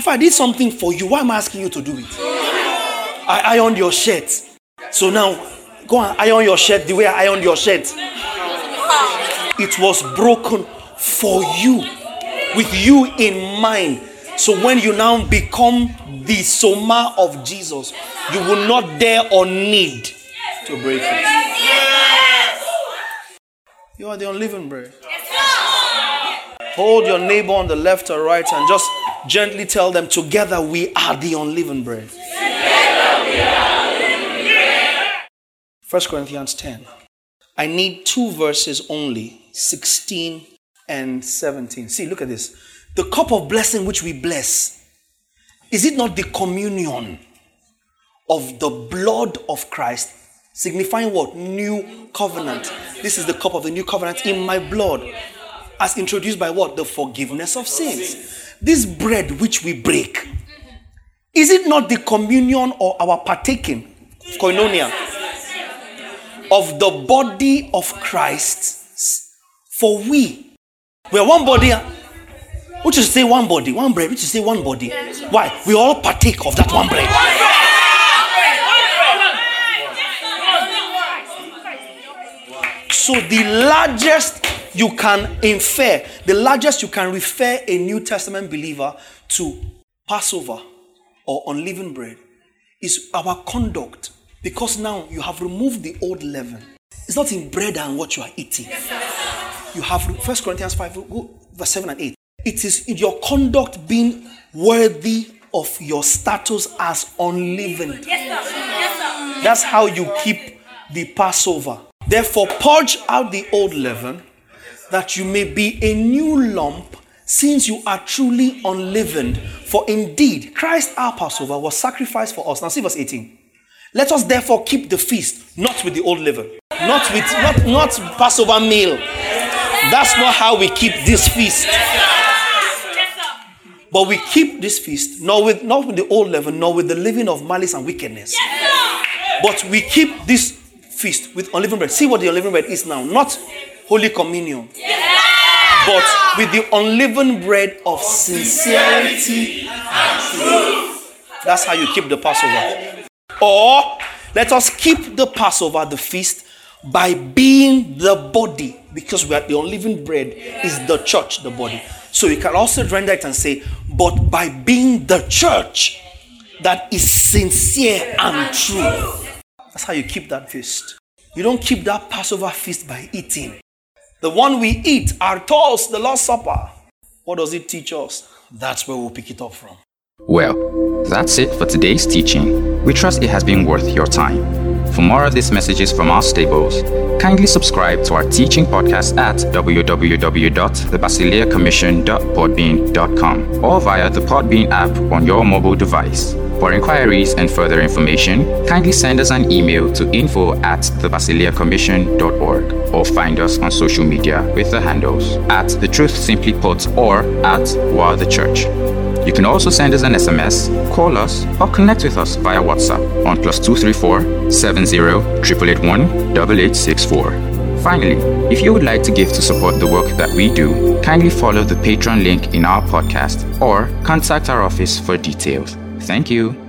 If I did something for you, why am I asking you to do it? I ironed your shirt. So now, go and iron your shirt the way I ironed your shirt. It was broken for you, with you in mind. So when you now become the soma of Jesus, you will not dare or need to break it. You are the unleavened bread. Hold your neighbor on the left or right and just Gently tell them, together we are the unleavened bread. First Corinthians 10. I need two verses only 16 and 17. See, look at this. The cup of blessing which we bless, is it not the communion of the blood of Christ, signifying what? New covenant. This is the cup of the new covenant in my blood, as introduced by what? The forgiveness of sins this bread which we break, is it not the communion or our partaking, koinonia, of the body of Christ? For we, we are one body. Ah. Which is say one body, one bread, which is say one body. Why? We all partake of that one bread. So the largest you can infer, the largest you can refer a New Testament believer to Passover or unleavened bread is our conduct. Because now you have removed the old leaven. It's not in bread and what you are eating. You have First Corinthians 5, verse 7 and 8. It is in your conduct being worthy of your status as unleavened. Yes, sir. Yes, sir. That's how you keep the Passover. Therefore, purge out the old leaven that you may be a new lump since you are truly unleavened. For indeed, Christ our Passover was sacrificed for us. Now see verse 18. Let us therefore keep the feast, not with the old leaven, not with not, not Passover meal. That's not how we keep this feast. But we keep this feast, not with not with the old leaven, nor with the leaven of malice and wickedness. but we keep this feast with unleavened bread. See what the unleavened bread is now, not Holy Communion, but with the unleavened bread of sincerity and truth. That's how you keep the Passover. Or let us keep the Passover, the feast, by being the body, because we are the unleavened bread is the church, the body. So you can also render it and say, but by being the church that is sincere and true. That's how you keep that feast. You don't keep that Passover feast by eating. The one we eat, artos, the Lord's Supper. What does it teach us? That's where we'll pick it up from. Well, that's it for today's teaching. We trust it has been worth your time. For more of these messages from our stables, kindly subscribe to our teaching podcast at www.thebasileacommission.podbean.com or via the Podbean app on your mobile device. For inquiries and further information, kindly send us an email to info at thebasileacommission.org or find us on social media with the handles at The Truth Simply Put or at While the Church. You can also send us an SMS, call us, or connect with us via WhatsApp on plus 234 70 881 8864. Finally, if you would like to give to support the work that we do, kindly follow the Patreon link in our podcast or contact our office for details. Thank you.